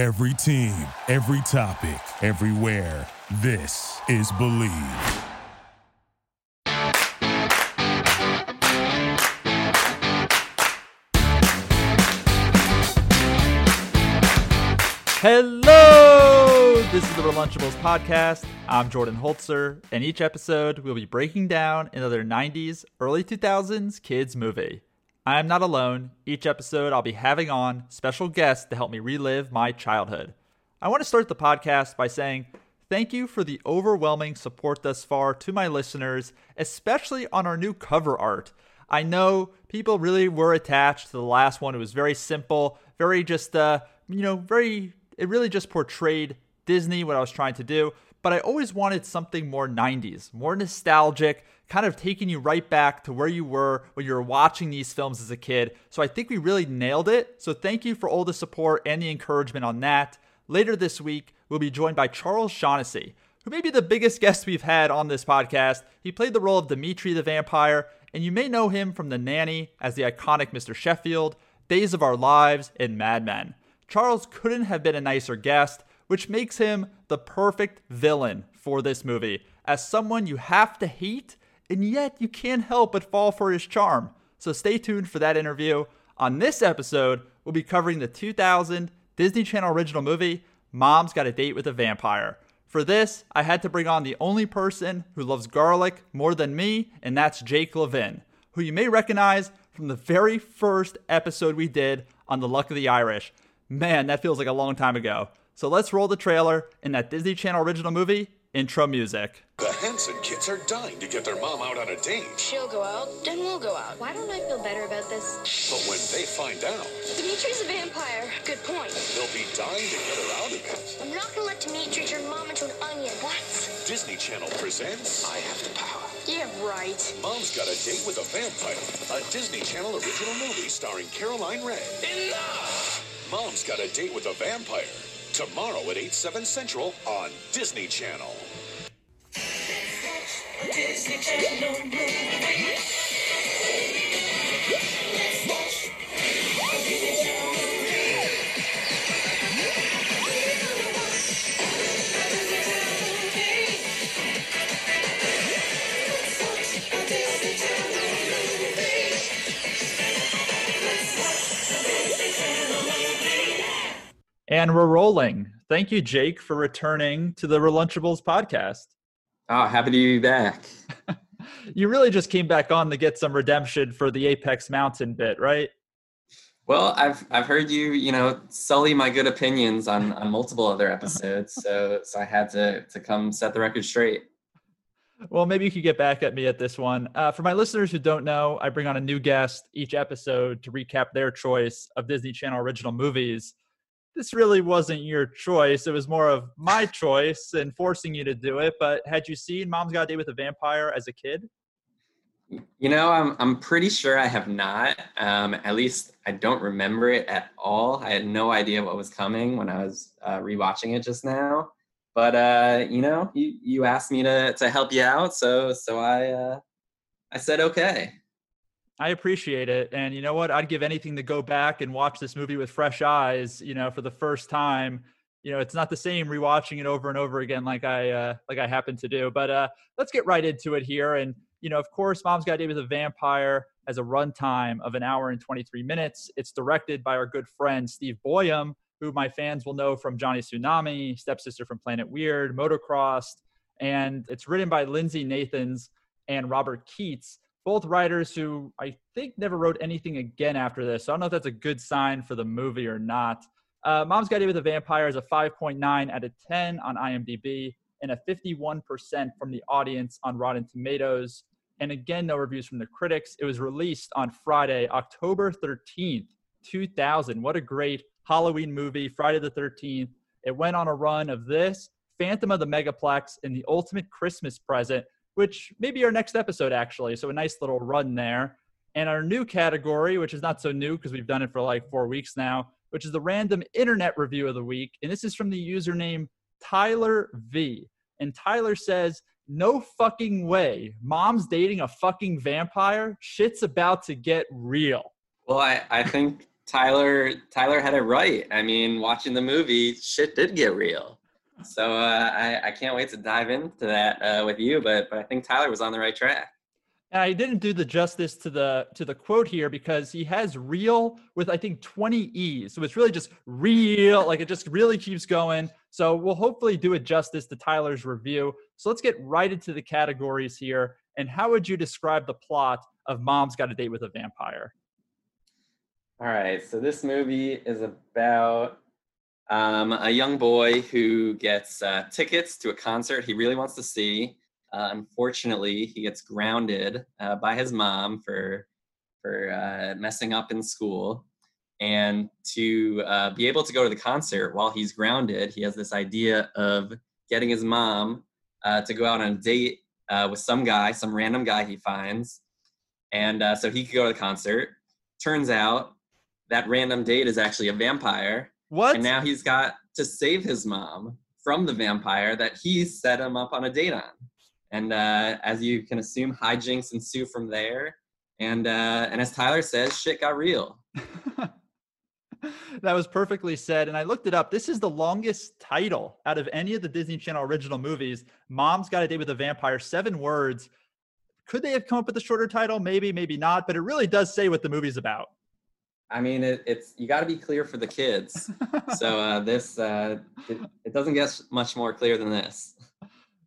Every team, every topic, everywhere. This is Believe. Hello! This is the Relunchables podcast. I'm Jordan Holzer, and each episode we'll be breaking down another 90s, early 2000s kids movie. I am not alone. Each episode I'll be having on special guests to help me relive my childhood. I want to start the podcast by saying thank you for the overwhelming support thus far to my listeners, especially on our new cover art. I know people really were attached to the last one. It was very simple, very just, uh, you know, very it really just portrayed Disney, what I was trying to do. But I always wanted something more 90s, more nostalgic, kind of taking you right back to where you were when you were watching these films as a kid. So I think we really nailed it. So thank you for all the support and the encouragement on that. Later this week, we'll be joined by Charles Shaughnessy, who may be the biggest guest we've had on this podcast. He played the role of Dimitri the Vampire, and you may know him from The Nanny as the iconic Mr. Sheffield, Days of Our Lives, and Mad Men. Charles couldn't have been a nicer guest, which makes him the perfect villain for this movie, as someone you have to hate, and yet you can't help but fall for his charm. So stay tuned for that interview. On this episode, we'll be covering the 2000 Disney Channel original movie, Mom's Got a Date with a Vampire. For this, I had to bring on the only person who loves garlic more than me, and that's Jake Levin, who you may recognize from the very first episode we did on The Luck of the Irish. Man, that feels like a long time ago. So let's roll the trailer in that Disney Channel original movie, intro music. The Hanson kids are dying to get their mom out on a date. She'll go out, then we'll go out. Why don't I feel better about this? But when they find out, Dimitri's a vampire. Good point. they'll be dying to get her out of it. I'm not gonna let Dimitri turn mom into an onion. What? Disney Channel presents I Have the Power. Yeah, right. Mom's Got a Date with a Vampire, a Disney Channel original movie starring Caroline Rhea. Enough! Mom's Got a Date with a Vampire. Tomorrow at 8, 7 Central on Disney Channel. And we're rolling. Thank you, Jake, for returning to the Relunchables podcast. Oh, happy to be back. You really just came back on to get some redemption for the Apex Mountain bit, right? Well, I've I've heard you, you know, sully my good opinions on on multiple other episodes, so so I had to to come set the record straight. Well, maybe you could get back at me at this one. Uh, for my listeners who don't know, I bring on a new guest each episode to recap their choice of Disney Channel original movies. This really wasn't your choice. It was more of my choice and forcing you to do it. But had you seen Mom's Got a Date with a Vampire as a kid? You know, I'm I'm pretty sure I have not. Um, at least I don't remember it at all. I had no idea what was coming when I was uh, rewatching it just now. But uh, you know, you you asked me to to help you out, so so I uh, I said okay. I appreciate it. And you know what? I'd give anything to go back and watch this movie with fresh eyes, you know, for the first time. You know, it's not the same rewatching it over and over again like I uh like I happen to do. But uh let's get right into it here. And, you know, of course, Mom's Got a Date a Vampire has a runtime of an hour and 23 minutes. It's directed by our good friend Steve Boyum, who my fans will know from Johnny Tsunami, Stepsister from Planet Weird, Motocrossed, and it's written by Lindsay Naythons and Robert Keats both writers who I think never wrote anything again after this. So I don't know if that's a good sign for the movie or not. Uh, Mom's Got a Date with a Vampire is a 5.9 out of 10 on IMDb and a 51% from the audience on Rotten Tomatoes. And again, no reviews from the critics. It was released on Friday, October 13th, 2000. What a great Halloween movie, Friday the 13th. It went on a run of this, Phantom of the Megaplex, and the ultimate Christmas present which may be our next episode, actually. So a nice little run there. And our new category, which is not so new because we've done it for like four weeks now, which is the random internet review of the week. And this is from the username Tyler V. And Tyler says, No fucking way. Mom's dating a fucking vampire. Shit's about to get real. Well, I, I think Tyler Tyler had it right. I mean, watching the movie, shit did get real. So uh, I, I can't wait to dive into that uh, with you. But but I think Tyler was on the right track. I didn't do the justice to the to the quote here because he has real with I think 20 E's. So it's really just real, like it just really keeps going. So we'll hopefully do it justice to Tyler's review. So let's get right into the categories here. And how would you describe the plot of Mom's Got a Date with a Vampire? All right, so this movie is about um, a young boy who gets uh, tickets to a concert he really wants to see. Uh, unfortunately, he gets grounded uh, by his mom for for uh, messing up in school. And to uh, be able to go to the concert while he's grounded, he has this idea of getting his mom uh, to go out on a date with some guy, some random guy he finds, and so he could go to the concert. Turns out that random date is actually a vampire. What? And now he's got to save his mom from the vampire that he set him up on a date on. And uh, as you can assume, hijinks ensue from there. And uh, and as Tyler says, shit got real. that was perfectly said. And I looked it up. This is the longest title out of any of the Disney Channel original movies. Mom's Got a Date with a Vampire, seven words. Could they have come up with a shorter title? Maybe, maybe not. But it really does say what the movie's about. I mean, it, it's you got to be clear for the kids. so uh, this uh, it, it doesn't get much more clear than this.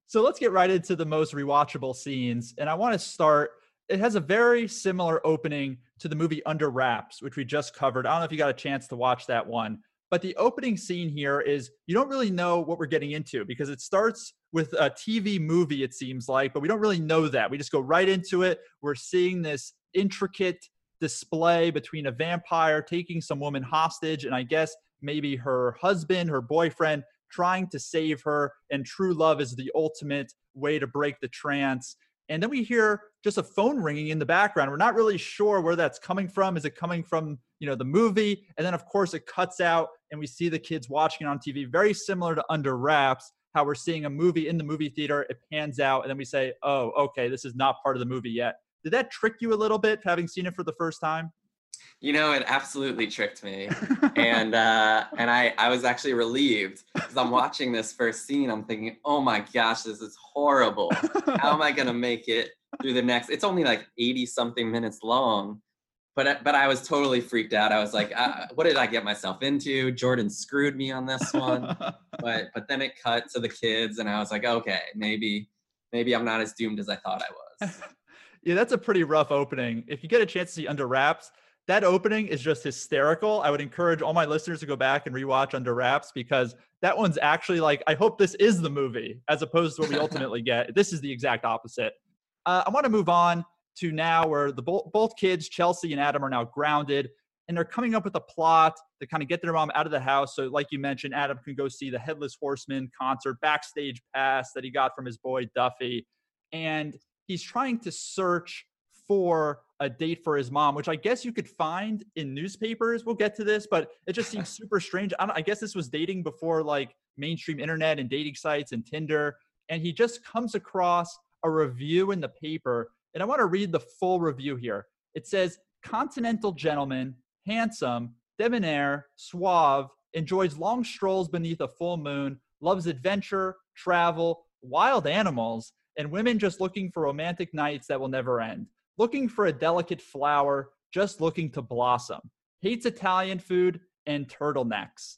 So let's get right into the most rewatchable scenes, and I want to start. It has a very similar opening to the movie Under Wraps, which we just covered. I don't know if you got a chance to watch that one, but the opening scene here is you don't really know what we're getting into because it starts with a TV movie, it seems like, but we don't really know that. We just go right into it. We're seeing this intricate display between a vampire taking some woman hostage and I guess maybe her husband, her boyfriend trying to save her and true love is the ultimate way to break the trance. And then we hear just a phone ringing in the background. We're not really sure where that's coming from. Is it coming from, you know, the movie? And then of course it cuts out and we see the kids watching it on TV, very similar to Under Wraps, how we're seeing a movie in the movie theater, it pans out, and then we say, oh, okay, this is not part of the movie yet. Did that trick you a little bit having seen it for the first time? You know, it absolutely tricked me, and uh, and I I was actually relieved because I'm watching this first scene. I'm thinking, oh my gosh, this is horrible. How am I gonna make it through the next? It's only like 80 something minutes long, but but I was totally freaked out. I was like, uh, what did I get myself into? Jordan screwed me on this one. but but then it cut to the kids, and I was like, okay, maybe maybe I'm not as doomed as I thought I was. Yeah, that's a pretty rough opening. If you get a chance to see Under Wraps, that opening is just hysterical. I would encourage all my listeners to go back and rewatch Under Wraps because that one's actually like, I hope this is the movie as opposed to what we ultimately get. This is the exact opposite. Uh, I want to move on to now where the bo- both kids, Chelsea and Adam, are now grounded and they're coming up with a plot to kind of get their mom out of the house. So, like you mentioned, Adam can go see the Headless Horseman concert backstage pass that he got from his boy Duffy. And he's trying to search for a date for his mom, which I guess you could find in newspapers. We'll get to this, but it just seems super strange. I, I, guess this was dating before like mainstream internet and dating sites and Tinder. And he just comes across a review in the paper. And I want to read the full review here. It says Continental gentleman, handsome, debonair, suave, enjoys long strolls beneath a full moon, loves adventure, travel, wild animals, and women just looking for romantic nights that will never end, looking for a delicate flower, just looking to blossom, hates Italian food and turtlenecks.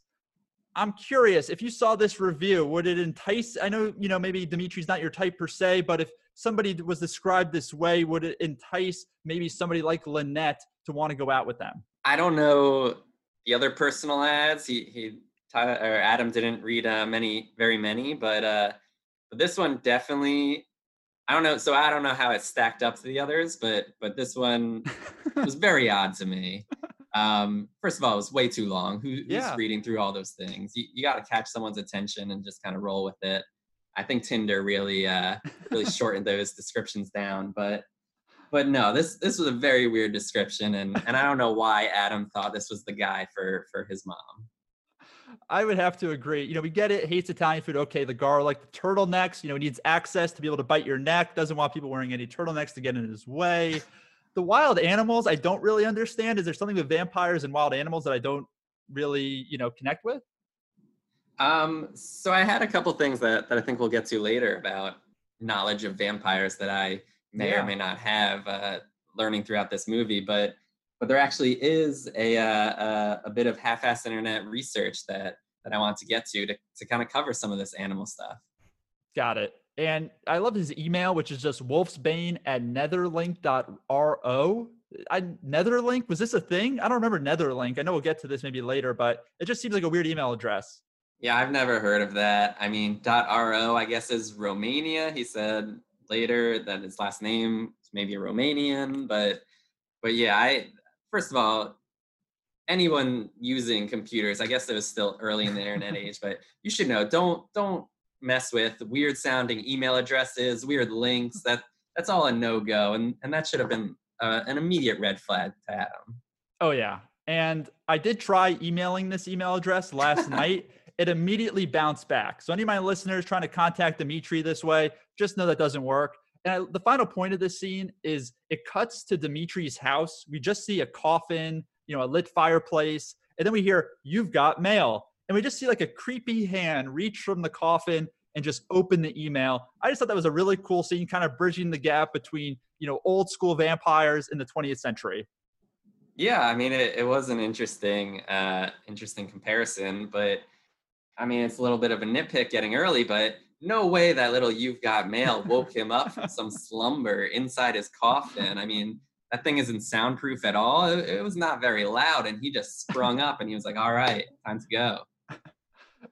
I'm curious if you saw this review, would it entice? I know, you know, maybe Dimitri's not your type per se, but if somebody was described this way, would it entice maybe somebody like Lynette to want to go out with them? I don't know the other personal ads. He, he, Tyler, or Adam didn't read uh, many, very many, but uh, but this one definitely, I don't know. So I don't know how it stacked up to the others, but but this one was very odd to me. Um, first of all, it was way too long. Who, who's yeah. reading through all those things? You, you got to catch someone's attention and just kind of roll with it. I think Tinder really uh, really shortened those descriptions down, but but no, this this was a very weird description, and and I don't know why Adam thought this was the guy for for his mom. I would have to agree. You know, we get it. Hates Italian food. Okay, the garlic, the turtlenecks. You know, needs access to be able to bite your neck. Doesn't want people wearing any turtlenecks to get in his way. the wild animals I don't really understand. Is there something with vampires and wild animals that I don't really, you know, connect with? Um, so I had a couple things that, that I think we'll get to later about knowledge of vampires that I may Yeah. or may not have uh, learning throughout this movie, but but there actually is a uh, a, a bit of half-ass internet research that that I want to get to to, to kind of cover some of this animal stuff. Got it. And I love his email, which is just wolfsbane at netherlink.ro. I Netherlink, was this a thing? I don't remember Netherlink. I know we'll get to this maybe later, but it just seems like a weird email address. Yeah, I've never heard of that. I mean, .ro I guess is Romania. He said later that his last name is maybe a Romanian, but but yeah, I first of all, anyone using computers, I guess it was still early in the internet age, but you should know don't don't mess with weird sounding email addresses, weird links. That that's all a no go, and and that should have been uh, an immediate red flag to Adam. Oh, yeah. And I did try emailing this email address last night. It immediately bounced back. So, any of my listeners trying to contact Dimitri this way, just know that doesn't work. And I, the final point of this scene is it cuts to Dimitri's house. We just see a coffin, you know, a lit fireplace, and then we hear, You've got mail. And we just see like a creepy hand reach from the coffin and just open the email. I just thought that was a really cool scene, kind of bridging the gap between, you know, old school vampires in the 20th century. Yeah, I mean, it, it was an interesting, uh, interesting comparison, but I mean, it's a little bit of a nitpick getting early, but no way that little "You've Got Mail" woke him up from some slumber inside his coffin. I mean, that thing isn't soundproof at all. It, it was not very loud, and he just sprung up and he was like, "All right, time to go."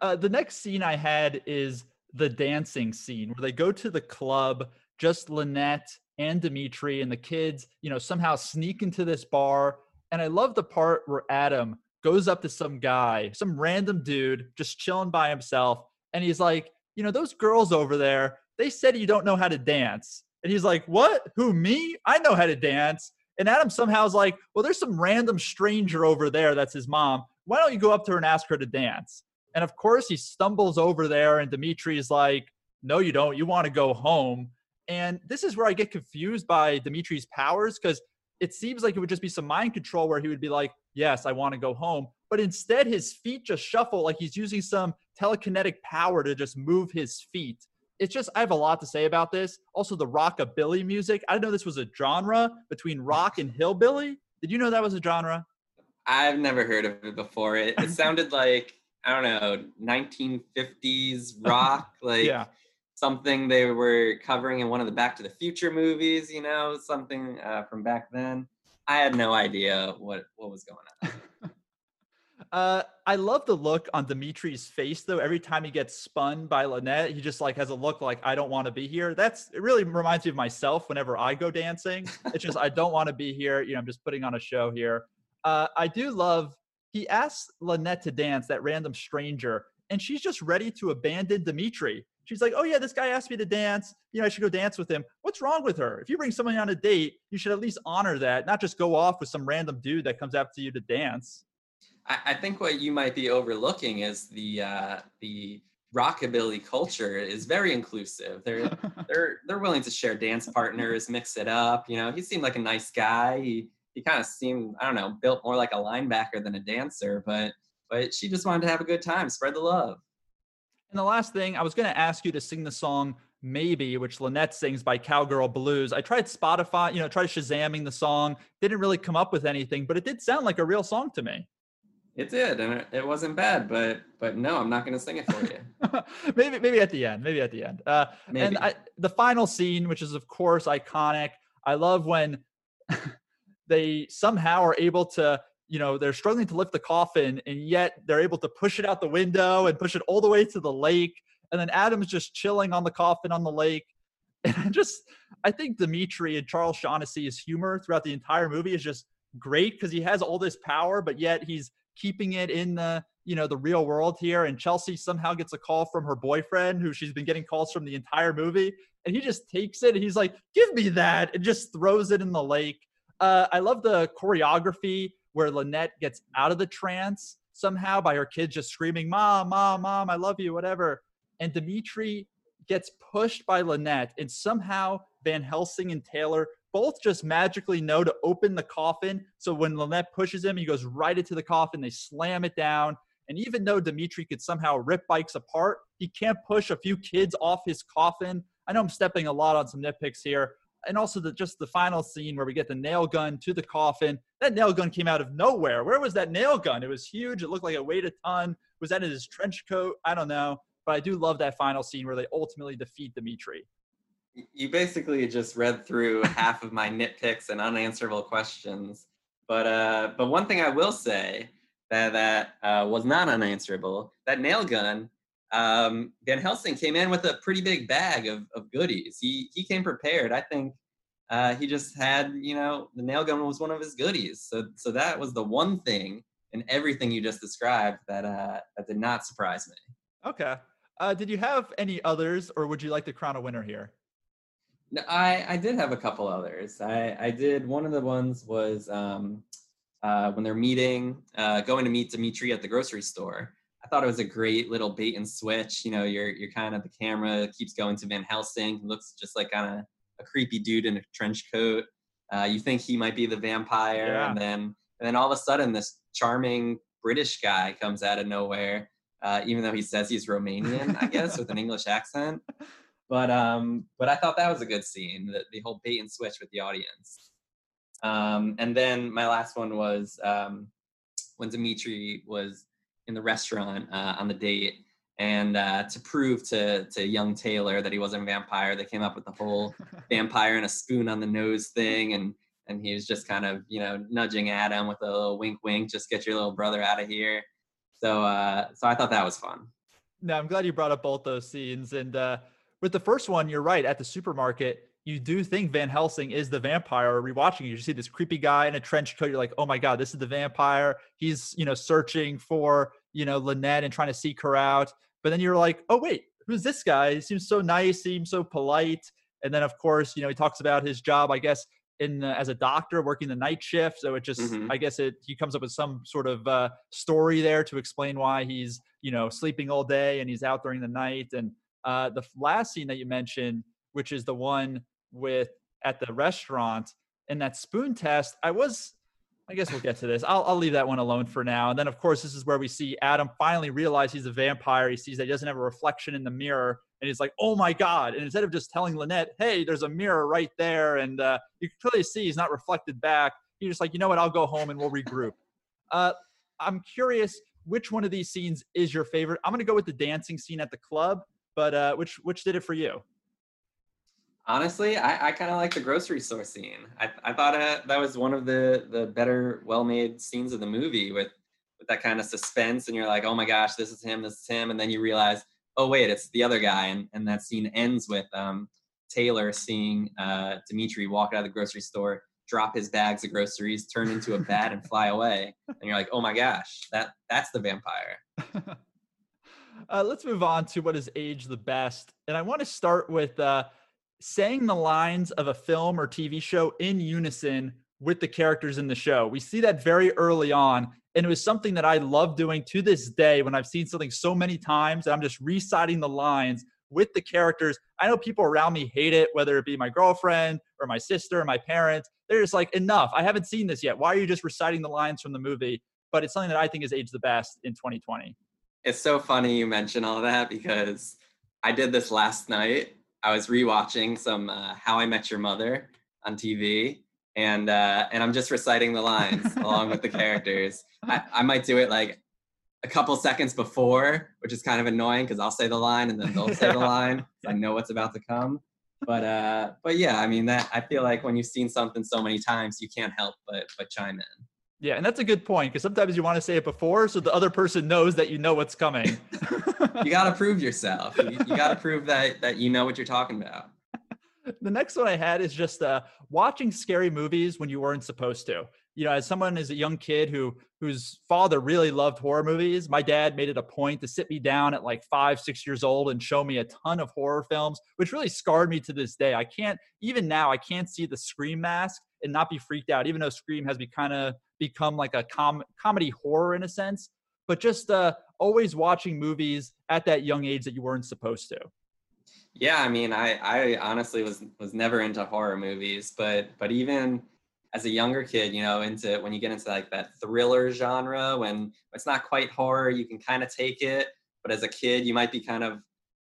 Uh, the next scene I had is the dancing scene where they go to the club, just Lynette and Dimitri and the kids, you know, somehow sneak into this bar. And I love the part where Adam goes up to some guy, some random dude just chilling by himself. And he's like, you know, those girls over there, they said you don't know how to dance. And he's like, what? Who, me? I know how to dance. And Adam somehow is like, well, there's some random stranger over there that's his mom. Why don't you go up to her and ask her to dance? And of course, he stumbles over there, and Dimitri is like, No, you don't. You want to go home. And this is where I get confused by Dimitri's powers because it seems like it would just be some mind control where he would be like, Yes, I want to go home. But instead, his feet just shuffle like he's using some telekinetic power to just move his feet. It's just, I have a lot to say about this. Also, the rockabilly music. I didn't know this was a genre between rock and hillbilly. Did you know that was a genre? I've never heard of it before. It, it sounded like I don't know, 1950s rock, like Yeah. something they were covering in one of the Back to the Future movies. You know, something uh, from back then. I had no idea what what was going on. Uh, I love the look on Dimitri's face though. Every time he gets spun by Lynette, he just like has a look like I don't want to be here. That's it. Really reminds me of myself whenever I go dancing. It's just I don't want to be here. You know, I'm just putting on a show here. Uh, I do love. He asks Lynette to dance, that random stranger, and she's just ready to abandon Dimitri. She's like, "Oh yeah, this guy asked me to dance. You know, I should go dance with him. What's wrong with her? If you bring someone on a date, you should at least honor that, not just go off with some random dude that comes up to you to dance." I, I think what you might be overlooking is the uh, the rockabilly culture is very inclusive. They're they're they're willing to share dance partners, mix it up. You know, he seemed like a nice guy. He he kind of seemed I don't know built more like a linebacker than a dancer, but but she just wanted to have a good time, spread the love. And the last thing, I was going to ask you to sing the song Maybe, which Lynette sings by Cowgirl Blues. I tried Spotify, you know, tried Shazamming the song, didn't really come up with anything, but it did sound like a real song to me. It did, and it, it wasn't bad. But but no, I'm not going to sing it for you. maybe maybe at the end, maybe at the end. Uh, Maybe. and I, the final scene, which is of course iconic. I love when they somehow are able to, you know, they're struggling to lift the coffin, and yet they're able to push it out the window and push it all the way to the lake. And then Adam's just chilling on the coffin on the lake. And just, I think Dimitri and Charles Shaughnessy's humor throughout the entire movie is just great because he has all this power, but yet he's keeping it in the, you know, the real world here. And Chelsea somehow gets a call from her boyfriend, who she's been getting calls from the entire movie, and he just takes it and he's like, "Give me that," and just throws it in the lake. Uh, I love the choreography where Lynette gets out of the trance somehow by her kids just screaming, "Mom, mom, mom, I love you," whatever. And Dimitri gets pushed by Lynette and somehow Van Helsing and Taylor both just magically know to open the coffin. So when Lynette pushes him, he goes right into the coffin. They slam it down. And even though Dimitri could somehow rip bikes apart, he can't push a few kids off his coffin. I know I'm stepping a lot on some nitpicks here. And also the just the final scene where we get the nail gun to the coffin. That nail gun came out of nowhere. Where was that nail gun? It was huge. It looked like it weighed a ton. Was that in his trench coat? I don't know. But I do love that final scene where they ultimately defeat Dimitri. You basically just read through half of my nitpicks and unanswerable questions. But uh, but one thing I will say that that uh, was not unanswerable. That nail gun. Um, Van Helsing came in with a pretty big bag of, of goodies. He he came prepared. I think uh, he just had you know the nail gun was one of his goodies. So so that was the one thing in everything you just described that uh, that did not surprise me. Okay. Uh, did you have any others, or would you like to crown a winner here? No, I, I did have a couple others. I, I did one of the ones was um, uh, when they're meeting, uh, going to meet Dimitri at the grocery store. I thought it was a great little bait and switch. You know, you're you're kind of the camera keeps going to Van Helsing. Looks just like kind of a creepy dude in a trench coat. Uh, you think he might be the vampire, Yeah. and then and then all of a sudden this charming British guy comes out of nowhere. Uh, even though he says he's Romanian, I guess, with an English accent. But um, but I thought that was a good scene, the, the whole bait and switch with the audience. Um, and then my last one was um, when Dimitri was in the restaurant uh, on the date, and uh, to prove to to young Taylor that he wasn't a vampire, they came up with the whole vampire and a spoon on the nose thing, and and he was just kind of you know nudging Adam with a little wink, wink, just get your little brother out of here. So uh, so I thought that was fun. No, I'm glad you brought up both those scenes. And uh, with the first one, you're right. At the supermarket, you do think Van Helsing is the vampire. Rewatching, it, you see this creepy guy in a trench coat. You're like, oh my god, this is the vampire. He's you know searching for you know Lynette and trying to seek her out. But then you're like, oh wait, who's this guy? He seems so nice. Seems so polite. And then of course, you know, he talks about his job. I guess in uh, as a doctor working the night shift. So it just, Mhm. I guess it he comes up with some sort of uh, story there to explain why he's you know sleeping all day and he's out during the night. And uh, the last scene that you mentioned, which is the one with at the restaurant and that spoon test, I was. I guess we'll get to this. I'll, I'll leave that one alone for now. And then, of course, this is where we see Adam finally realize he's a vampire. He sees that he doesn't have a reflection in the mirror, and he's like, "Oh my god!" And instead of just telling Lynette, "Hey, there's a mirror right there," and uh, you can clearly see he's not reflected back, he's just like, "You know what? I'll go home and we'll regroup." Uh, I'm curious which one of these scenes is your favorite. I'm gonna go with the dancing scene at the club, but uh, which which did it for you? Honestly, I, I kind of like the grocery store scene. I, I thought uh, that was one of the the better, well-made scenes of the movie with with that kind of suspense, and you're like, oh my gosh, this is him, this is him, and then you realize, oh wait, it's the other guy, and and that scene ends with um, Taylor seeing uh, Dimitri walk out of the grocery store, drop his bags of groceries, turn into a bat, and fly away, and you're like, oh my gosh, that that's the vampire. uh, let's move on to what is age the best. And I want to start with uh, saying the lines of a film or TV show in unison with the characters in the show. We see that very early on. And it was something that I love doing to this day when I've seen something so many times. And I'm just reciting the lines with the characters. I know people around me hate it, whether it be my girlfriend or my sister or my parents. They're just like, enough. I haven't seen this yet. Why are you just reciting the lines from the movie? But it's something that I think has aged the best in 2020. It's so funny you mention all that because I did this last night. I was rewatching some uh, How I Met Your Mother on TV, and uh, and I'm just reciting the lines along with the characters. I, I might do it like a couple seconds before, which is kind of annoying because I'll say the line and then they'll say the line. So I know what's about to come. But uh, but yeah, I mean that I feel like when you've seen something so many times, you can't help but but chime in. Yeah, and that's a good point because sometimes you want to say it before so the other person knows that you know what's coming. You got to prove yourself. You, you got to prove that that you know what you're talking about. the next one I had is just uh, watching scary movies when you weren't supposed to. You know, as someone as a young kid who whose father really loved horror movies, my dad made it a point to sit me down at like five, six years old and show me a ton of horror films, which really scarred me to this day. I can't even now. I can't see the Scream mask and not be freaked out, even though Scream has be kind of become like a com- comedy horror in a sense. But just uh, always watching movies at that young age that you weren't supposed to. Yeah, I mean, I I honestly was was never into horror movies, but but even as a younger kid, you know, into when you get into like that thriller genre, when it's not quite horror, you can kind of take it. But as a kid, you might be kind of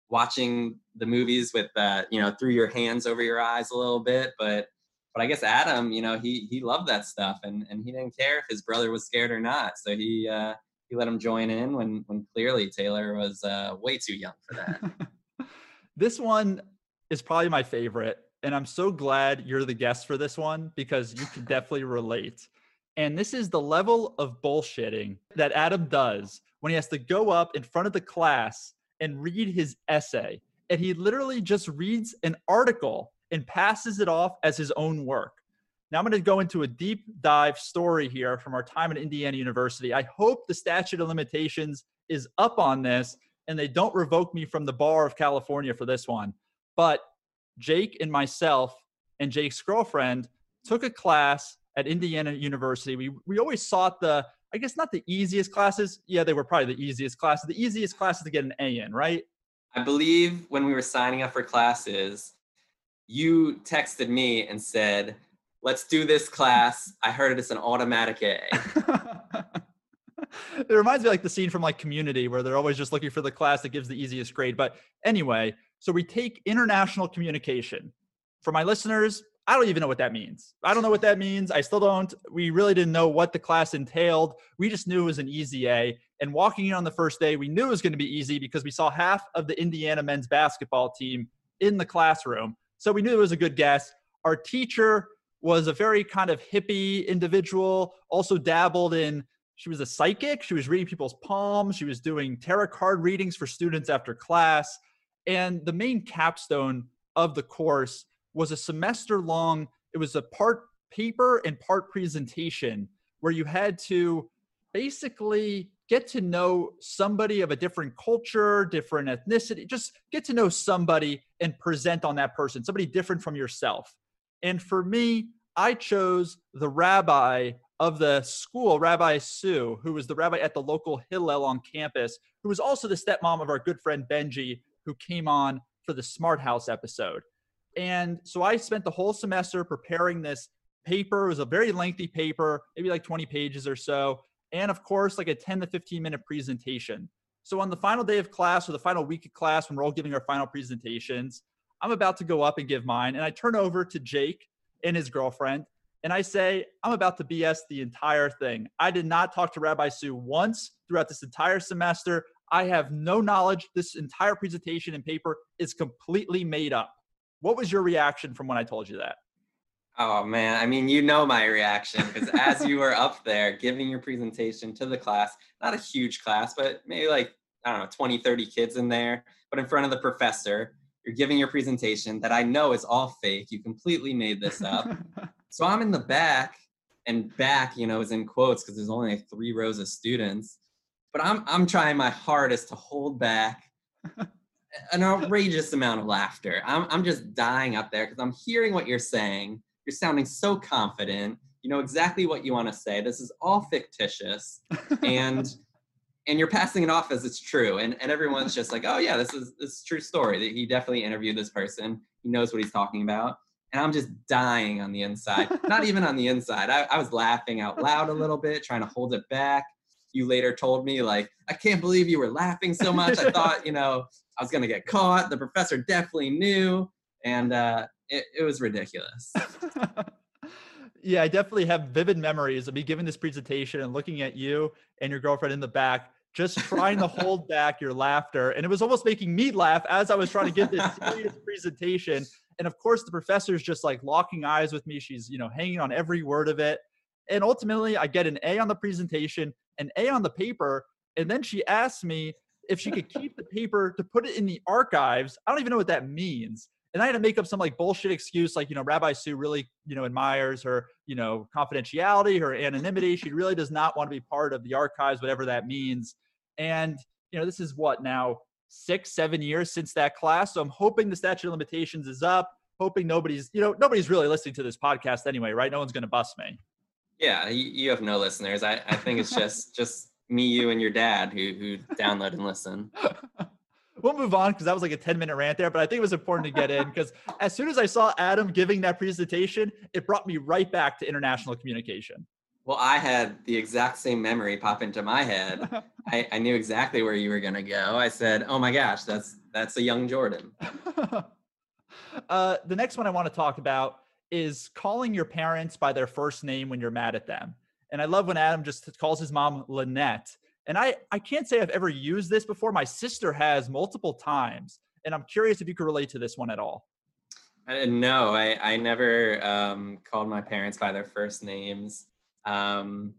watching the movies with uh, you know, through your hands over your eyes a little bit. But but I guess Adam, you know, he he loved that stuff and and he didn't care if his brother was scared or not. So he uh he let him join in when when clearly Taylor was uh way too young for that. this one is probably my favorite and I'm so glad you're the guest for this one because you can definitely relate. And this is the level of bullshitting that Adam does when he has to go up in front of the class and read his essay. And he literally just reads an article and passes it off as his own work. Now I'm going to go into a deep dive story here from our time at Indiana University. I hope the statute of limitations is up on this and they don't revoke me from the bar of California for this one. But Jake and myself and Jake's girlfriend took a class at Indiana University. We we always sought the I guess not the easiest classes. Yeah, they were probably the easiest classes. The easiest classes to get an A in, right? I believe when we were signing up for classes, you texted me and said, "Let's do this class. I heard it's an automatic A." it reminds me like the scene from like Community where they're always just looking for the class that gives the easiest grade. But anyway, so we take international communication. For my listeners, I don't even know what that means. I don't know what that means. I still don't. We really didn't know what the class entailed. We just knew it was an easy A. And walking in on the first day, we knew it was going to be easy because we saw half of the Indiana men's basketball team in the classroom. So we knew it was a good guess. Our teacher was a very kind of hippie individual, also dabbled in, she was a psychic. She was reading people's palms. She was doing tarot card readings for students after class. And the main capstone of the course was a semester long, it was a part paper and part presentation where you had to basically get to know somebody of a different culture, different ethnicity, just get to know somebody and present on that person, somebody different from yourself. And for me, I chose the rabbi of the school, Rabbi Sue, who was the rabbi at the local Hillel on campus, who was also the stepmom of our good friend Benji, who came on for the Smart House episode. And so I spent the whole semester preparing this paper. It was a very lengthy paper, maybe like 20 pages or so. And of course, like a 10 to 15 minute presentation. So on the final day of class or the final week of class, when we're all giving our final presentations, I'm about to go up and give mine. And I turn over to Jake and his girlfriend. And I say, I'm about to BS the entire thing. I did not talk to Rabbi Sue once throughout this entire semester. I have no knowledge. This entire presentation and paper is completely made up. What was your reaction from when I told you that? Oh man, I mean, you know my reaction because as you were up there giving your presentation to the class, not a huge class, but maybe like, I don't know, 20, 30 kids in there, but in front of the professor, you're giving your presentation that I know is all fake. You completely made this up. so I'm in the back, and back, you know, is in quotes because there's only like three rows of students but I'm I'm trying my hardest to hold back an outrageous amount of laughter. I'm I'm just dying up there because I'm hearing what you're saying. You're sounding so confident. You know exactly what you want to say. This is all fictitious, and and you're passing it off as it's true. And and everyone's just like, oh yeah, this is this is true story. That he definitely interviewed this person. He knows what he's talking about. And I'm just dying on the inside. Not even on the inside. I, I was laughing out loud a little bit, trying to hold it back you later told me like i can't believe you were laughing so much i thought you know i was going to get caught the professor definitely knew and uh, it, it was ridiculous yeah i definitely have vivid memories of me giving this presentation and looking at you and your girlfriend in the back just trying to hold back your laughter and it was almost making me laugh as i was trying to give this serious presentation and of course the professor's just like locking eyes with me she's you know hanging on every word of it and ultimately i get an a on the presentation an A on the paper. And then she asks me if she could keep the paper to put it in the archives. I don't even know what that means. And I had to make up some like bullshit excuse, like, you know, Rabbi Sue really, you know, admires her, you know, confidentiality, her anonymity. She really does not want to be part of the archives, whatever that means. And, you know, this is what now six, seven years since that class. So I'm hoping the statute of limitations is up, hoping nobody's, you know, nobody's really listening to this podcast anyway, right? No one's going to bust me. Yeah, you, you have no listeners. I, I think it's just just me, you, and your dad who who download and listen. we'll move on because that was like a 10 minute rant there, but I think it was important to get in because as soon as I saw Adam giving that presentation, it brought me right back to international communication. Well, I had the exact same memory pop into my head. I, I knew exactly where you were gonna go. I said, "Oh my gosh, that's that's a young Jordan." uh, the next one I want to talk about is calling your parents by their first name when you're mad at them. And I love when Adam just calls his mom Lynette. And I, I can't say I've ever used this before. My sister has multiple times. And I'm curious if you could relate to this one at all. Uh, no, I, I never um, called my parents by their first names. Um,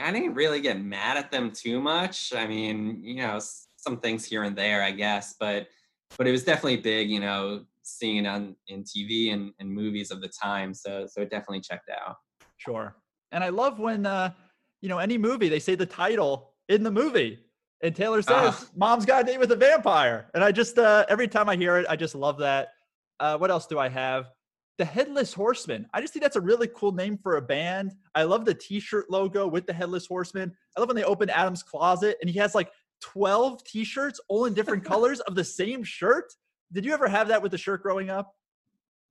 I didn't really get mad at them too much. I mean, you know, some things here and there, I guess, but but it was definitely big, you know, seeing it on in TV and, and movies of the time. So so it definitely checked out. Sure. And I love when uh, you know, any movie they say the title in the movie. And Taylor says, uh, "Mom's got a date with a vampire." And I just uh, every time I hear it, I just love that. Uh, what else do I have? The Headless Horseman. I just think that's a really cool name for a band. I love the T-shirt logo with the Headless Horseman. I love when they open Adam's closet and he has like 12 T-shirts, all in different colors of the same shirt. Did you ever have that with the shirt growing up?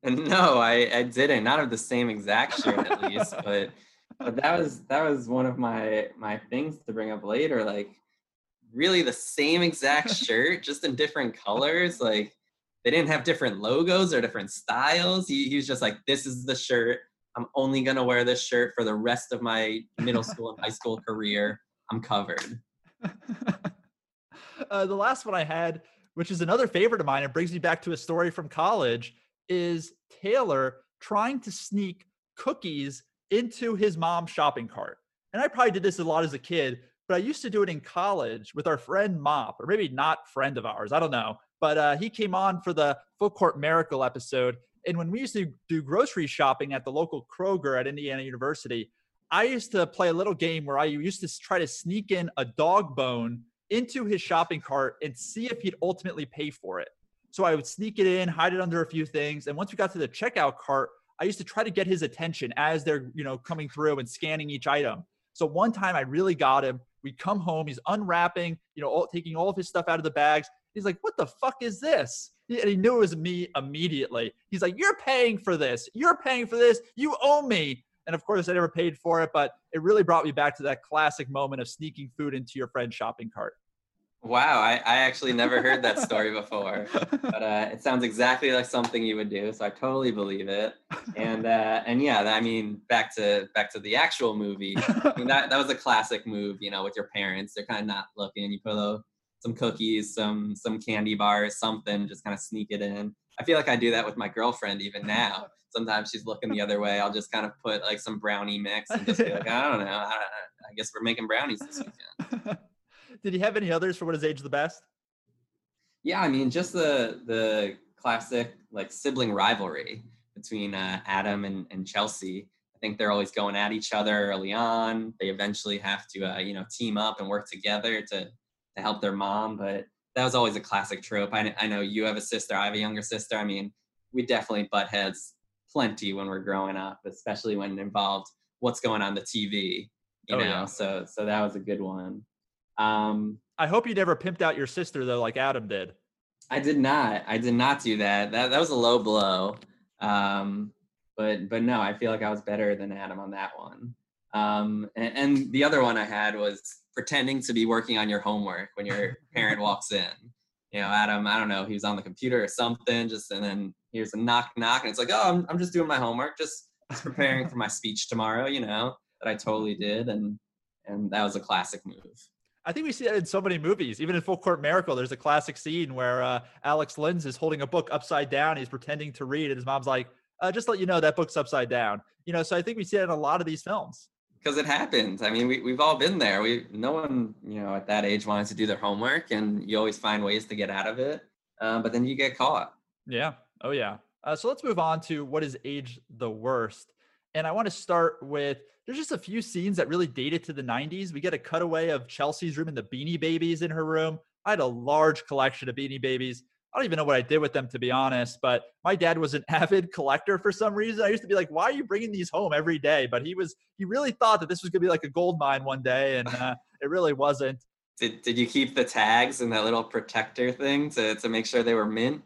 No, I, I didn't. Not of the same exact shirt, at least, but but that was that was one of my my things to bring up later like really the same exact shirt just in different colors like they didn't have different logos or different styles. He, he was just like this is the shirt. I'm only going to wear this shirt for the rest of my middle school and high school career. I'm covered. Uh, the last one i had which is another favorite of mine and brings me back to a story from college is taylor trying to sneak cookies into his mom's shopping cart. And I probably did this a lot as a kid, but I used to do it in college with our friend Mop, or maybe not friend of ours. I don't know. But uh, he came on for the Full Court Miracle episode. And when we used to do grocery shopping at the local Kroger at Indiana University, I used to play a little game where I used to try to sneak in a dog bone into his shopping cart and see if he'd ultimately pay for it. So I would sneak it in, hide it under a few things. And once we got to the checkout cart, I used to try to get his attention as they're, you know, coming through and scanning each item. So one time I really got him. We come home, he's unwrapping, you know, all, taking all of his stuff out of the bags. He's like, "What the fuck is this?" And he knew it was me immediately. He's like, "You're paying for this. You're paying for this. You owe me." And of course, I never paid for it, but it really brought me back to that classic moment of sneaking food into your friend's shopping cart. Wow, I, I actually never heard that story before, but uh, it sounds exactly like something you would do. So I totally believe it. And uh, and yeah, I mean, back to back to the actual movie. I mean, that that was a classic move, you know, with your parents. They're kind of not looking. You put a, some cookies, some some candy bars, something, just kind of sneak it in. I feel like I do that with my girlfriend even now. Sometimes she's looking the other way. I'll just kind of put like some brownie mix and just be like, I don't know. I, I guess we're making brownies this weekend. Did he have any others for what is age the best? Yeah, I mean, just the the classic like sibling rivalry between uh, Adam and, and Chelsea. I think they're always going at each other early on. They eventually have to, uh, you know, team up and work together to to help their mom. But that was always a classic trope. I, I know you have a sister. I have a younger sister. I mean, we definitely butt heads plenty when we're growing up, especially when it involved what's going on the TV. You oh, know, yeah. so so that was a good one. Um, I hope you never pimped out your sister though, like Adam did. I did not. I did not do that. That that was a low blow. Um, but but no, I feel like I was better than Adam on that one. Um, and, and the other one I had was pretending to be working on your homework when your parent walks in. You know, Adam, I don't know, he was on the computer or something, just and then here's a knock knock, and it's like, oh, I'm I'm just doing my homework, just just preparing for my speech tomorrow, you know, that I totally did, and and that was a classic move. I think we see that in so many movies. Even in Full Court Miracle, there's a classic scene where uh, Alex Linz is holding a book upside down. He's pretending to read, and his mom's like, uh, "Just let you know that book's upside down." You know, so I think we see it in a lot of these films. Because it happens. I mean, we we've all been there. We no one, you know, at that age wants to do their homework, and you always find ways to get out of it. Um, but then you get caught. Yeah. Oh yeah. Uh, so let's move on to what is age the worst. And I want to start with there's just a few scenes that really dated to the 90s. We get a cutaway of Chelsea's room and the Beanie Babies in her room. I had a large collection of Beanie Babies. I don't even know what I did with them to be honest, but my dad was an avid collector for some reason. I used to be like, "Why are you bringing these home every day?" But he was he really thought that this was going to be like a gold mine one day and uh, it really wasn't. Did Did you keep the tags and that little protector thing to to make sure they were mint?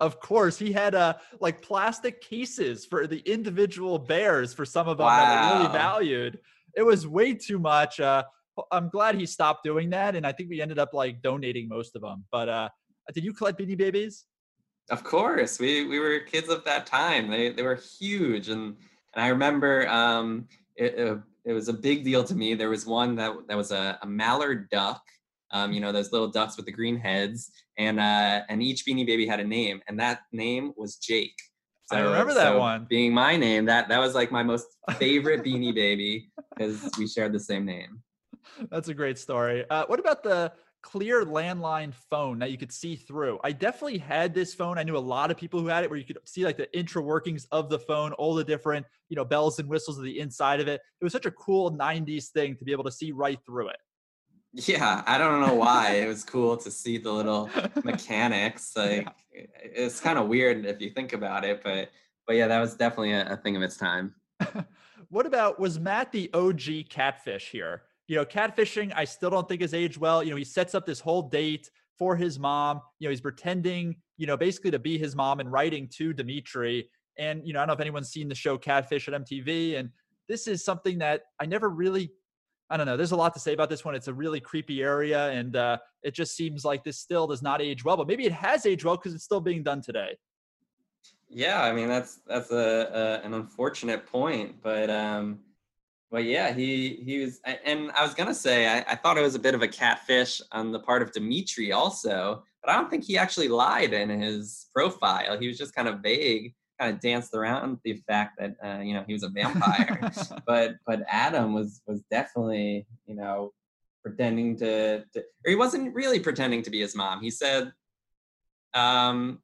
Of course, he had uh like plastic cases for the individual bears for some of them that were really valued. It was way too much. Uh, I'm glad he stopped doing that, and I think we ended up like donating most of them. But uh, did you collect Beanie Babies? Of course, we we were kids of that time. They they were huge, and and I remember um, it, it it was a big deal to me. There was one that that was a, a mallard duck, um, you know those little ducks with the green heads, and uh, and each Beanie Baby had a name, and that name was Jake. I remember that one. Being my name, that that was like my most favorite Beanie Baby because we shared the same name. That's a great story. Uh, what about the clear landline phone that you could see through? I definitely had this phone. I knew a lot of people who had it where you could see like the intra workings of the phone, all the different, you know, bells and whistles of the inside of it. It was such a cool 90s thing to be able to see right through it. Yeah, I don't know why it was cool to see the little mechanics. Like it's kind of weird if you think about it, but but yeah, that was definitely a, a thing of its time. what about was Matt the OG catfish here? You know, catfishing, I still don't think has aged well. You know, he sets up this whole date for his mom. You know, he's pretending, you know, basically to be his mom and writing to Dimitri. And, you know, I don't know if anyone's seen the show Catfish at MTV. And this is something that I never really, I don't know, there's a lot to say about this one. It's a really creepy area. And uh, it just seems like this still does not age well, but maybe it has aged well because it's still being done today. Yeah, I mean that's that's a, a an unfortunate point, but um, but yeah, he he was, and I was gonna say I, I thought it was a bit of a catfish on the part of Dimitri also, but I don't think he actually lied in his profile. He was just kind of vague, kind of danced around the fact that uh, you know he was a vampire. but but Adam was was definitely you know pretending to, to or he wasn't really pretending to be his mom. He said, um,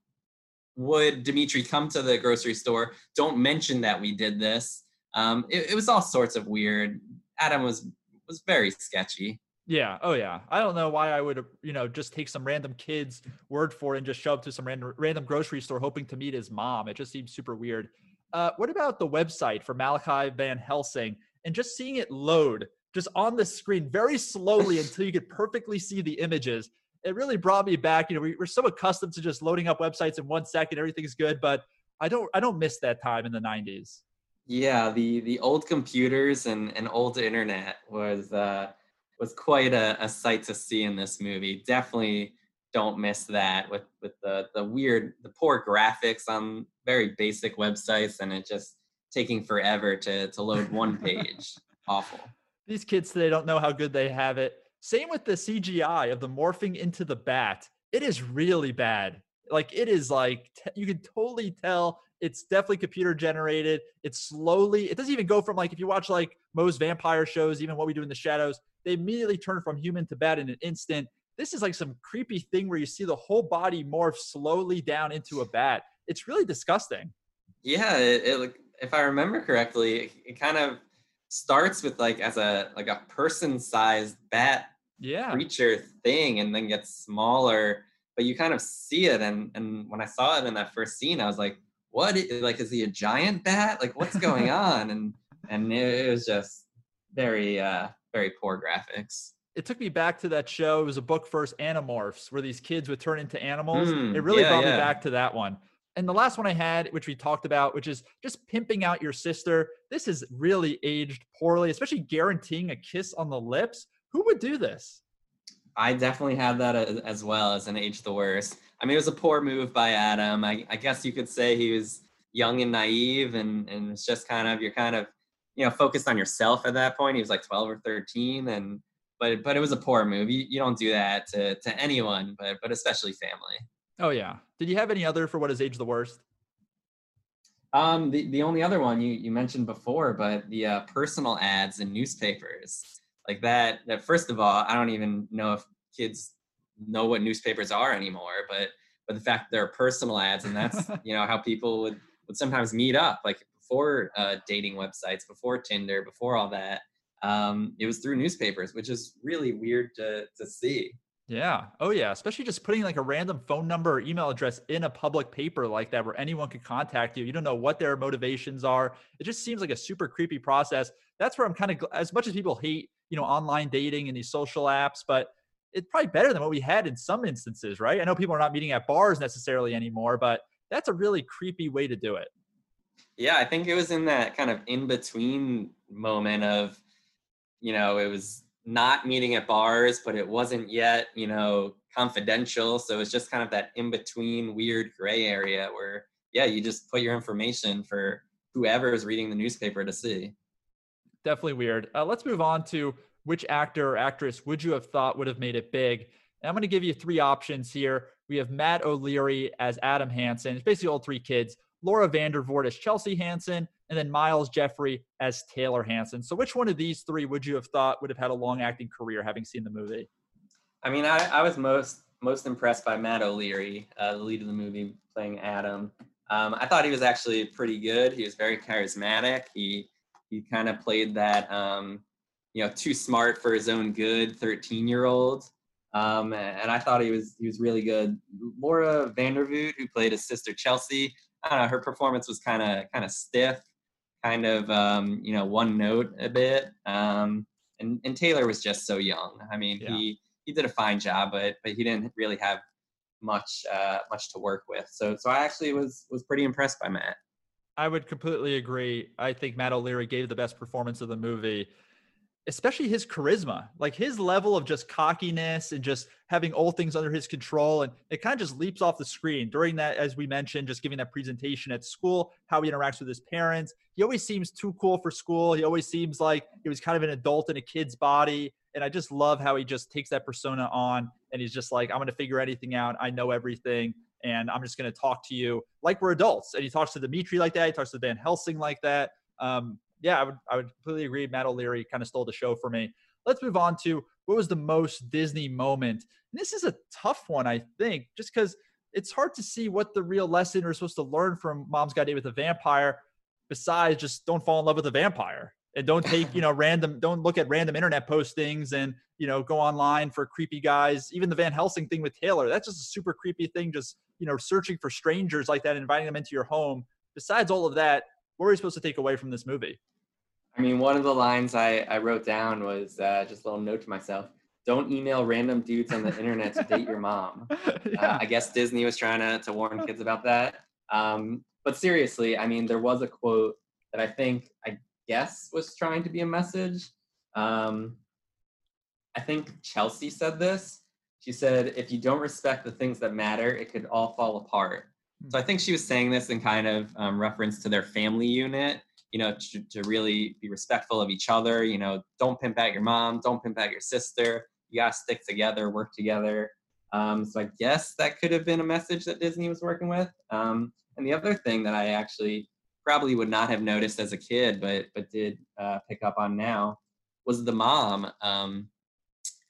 would Dimitri come to the grocery store? Don't mention that we did this. Um, it, it was all sorts of weird. Adam was was very sketchy. Yeah. Oh, yeah. I don't know why I would, you know, just take some random kid's word for it and just show up to some random random grocery store hoping to meet his mom. It just seems super weird. Uh, what about the website for Malachi Van Helsing and just seeing it load just on the screen very slowly until you could perfectly see the images? It really brought me back. You know, we, we're so accustomed to just loading up websites in one second, everything's good, but I don't, I don't miss that time in the '90s. Yeah, the the old computers and, and old internet was uh, was quite a, a sight to see in this movie. Definitely don't miss that with with the the weird the poor graphics on very basic websites and it just taking forever to to load one page. Awful. These kids today don't know how good they have it. Same with the CGI of the morphing into the bat. It is really bad. Like it is like you can totally tell it's definitely computer generated. It's slowly. It doesn't even go from like if you watch like most vampire shows, even what we do in the shadows, they immediately turn from human to bat in an instant. This is like some creepy thing where you see the whole body morph slowly down into a bat. It's really disgusting. Yeah, it, it like if I remember correctly, it, it kind of starts with like as a like a person-sized bat Yeah. creature thing and then gets smaller but you kind of see it and and when i saw it in that first scene i was like what i- like is he a giant bat like what's going on and and it, was just very uh very poor graphics it took me back to that show. It was a book first, Animorphs, where these kids would turn into animals. Mm, it really yeah, brought me back to that one. And the last one I had, which we talked about, which is just pimping out your sister. This is really aged poorly, especially guaranteeing a kiss on the lips. Who would do this? i definitely had that as, as well as an age the worst i mean it was a poor move by adam. I, I guess you could say he was young and naive and and it's just kind of you're kind of you know focused on yourself at that point. He was like 12 or 13 and but but it was a poor move. You, you don't do that to to anyone but but especially family. Oh, yeah. Did you have any other for what is age the worst? um the, the only other one you you mentioned before but the uh, personal ads in newspapers. Like that that first of all i don't even know if kids know what newspapers are anymore but but the fact they're personal ads and that's you know how people would would sometimes meet up like before uh, dating websites before tinder before all that um, it was through newspapers which is really weird to to see Yeah. Oh, yeah. Especially just putting like a random phone number or email address in a public paper like that where anyone could contact you. You don't know what their motivations are. It just seems like a super creepy process. That's where I'm kind of, as much as people hate, you know, online dating and these social apps, but it's probably better than what we had in some instances, right? I know people are not meeting at bars necessarily anymore, but that's a really creepy way to do it. Yeah, I think it was in that kind of in between moment of, you know, it was not meeting at bars, but it wasn't yet, you know, confidential. So it's just kind of that in between weird gray area where, yeah, you just put your information for whoever is reading the newspaper to see. Definitely weird. Uh, let's move on to which actor or actress would you have thought would have made it big? And I'm going to give you three options here. We have Matt O'Leary as Adam Hansen. It's basically all three kids. Laura Vandervoort as Chelsea Hansen, and then Myles Jeffrey as Taylor Hansen. So, which one of these three would you have thought would have had a long acting career, having seen the movie? I mean, I, I was most most impressed by Matt O'Leary, uh, the lead of the movie, playing Adam. Um, I thought he was actually pretty good. He was very charismatic. He he kind of played that um, you know too smart for his own good 13 year old um, and I thought he was he was really good. Laura Vandervoort, who played his sister Chelsea, I don't know, her performance was kind of kind of stiff, kind of um, you know one note a bit. Um, and and Taylor was just so young. I mean, yeah. he he did a fine job, but but he didn't really have much uh, much to work with. So so I actually was was pretty impressed by Matt. I would completely agree. I think Matt O'Leary gave the best performance of the movie especially his charisma, like his level of just cockiness and just having all things under his control. And it kind of just leaps off the screen during that, as we mentioned, just giving that presentation at school, how he interacts with his parents. He always seems too cool for school. He always seems like he was kind of an adult in a kid's body. And I just love how he just takes that persona on and he's just like, I'm going to figure anything out. I know everything. And I'm just going to talk to you like we're adults. And he talks to Dimitri like that. He talks to Van Helsing like that. Um, yeah, I would I would completely agree. Matt O'Leary kind of stole the show for me. Let's move on to what was the most Disney moment. And this is a tough one, I think, just because it's hard to see what the real lesson we're supposed to learn from Mom's Got Date with a Vampire, besides just don't fall in love with a vampire and don't take you know random don't look at random internet postings and you know go online for creepy guys even the van helsing thing with taylor that's just a super creepy thing just you know searching for strangers like that inviting them into your home besides all of that what are we supposed to take away from this movie? I mean, one of the lines I, I wrote down was uh, just a little note to myself don't email random dudes on the internet to date your mom. yeah. uh, I guess Disney was trying to, to warn kids about that. Um, but seriously, I mean, there was a quote that I think, I guess, was trying to be a message. Um, I think Chelsea said this. She said, if you don't respect the things that matter, it could all fall apart. So I think she was saying this in kind of um, reference to their family unit, you know, to, to, really be respectful of each other. You know, don't pimp out your mom, don't pimp out your sister. You gotta stick together, work together. Um, so I guess that could have been a message that Disney was working with. Um, and the other thing that I actually probably would not have noticed as a kid, but but did uh, pick up on now, was the mom. Um,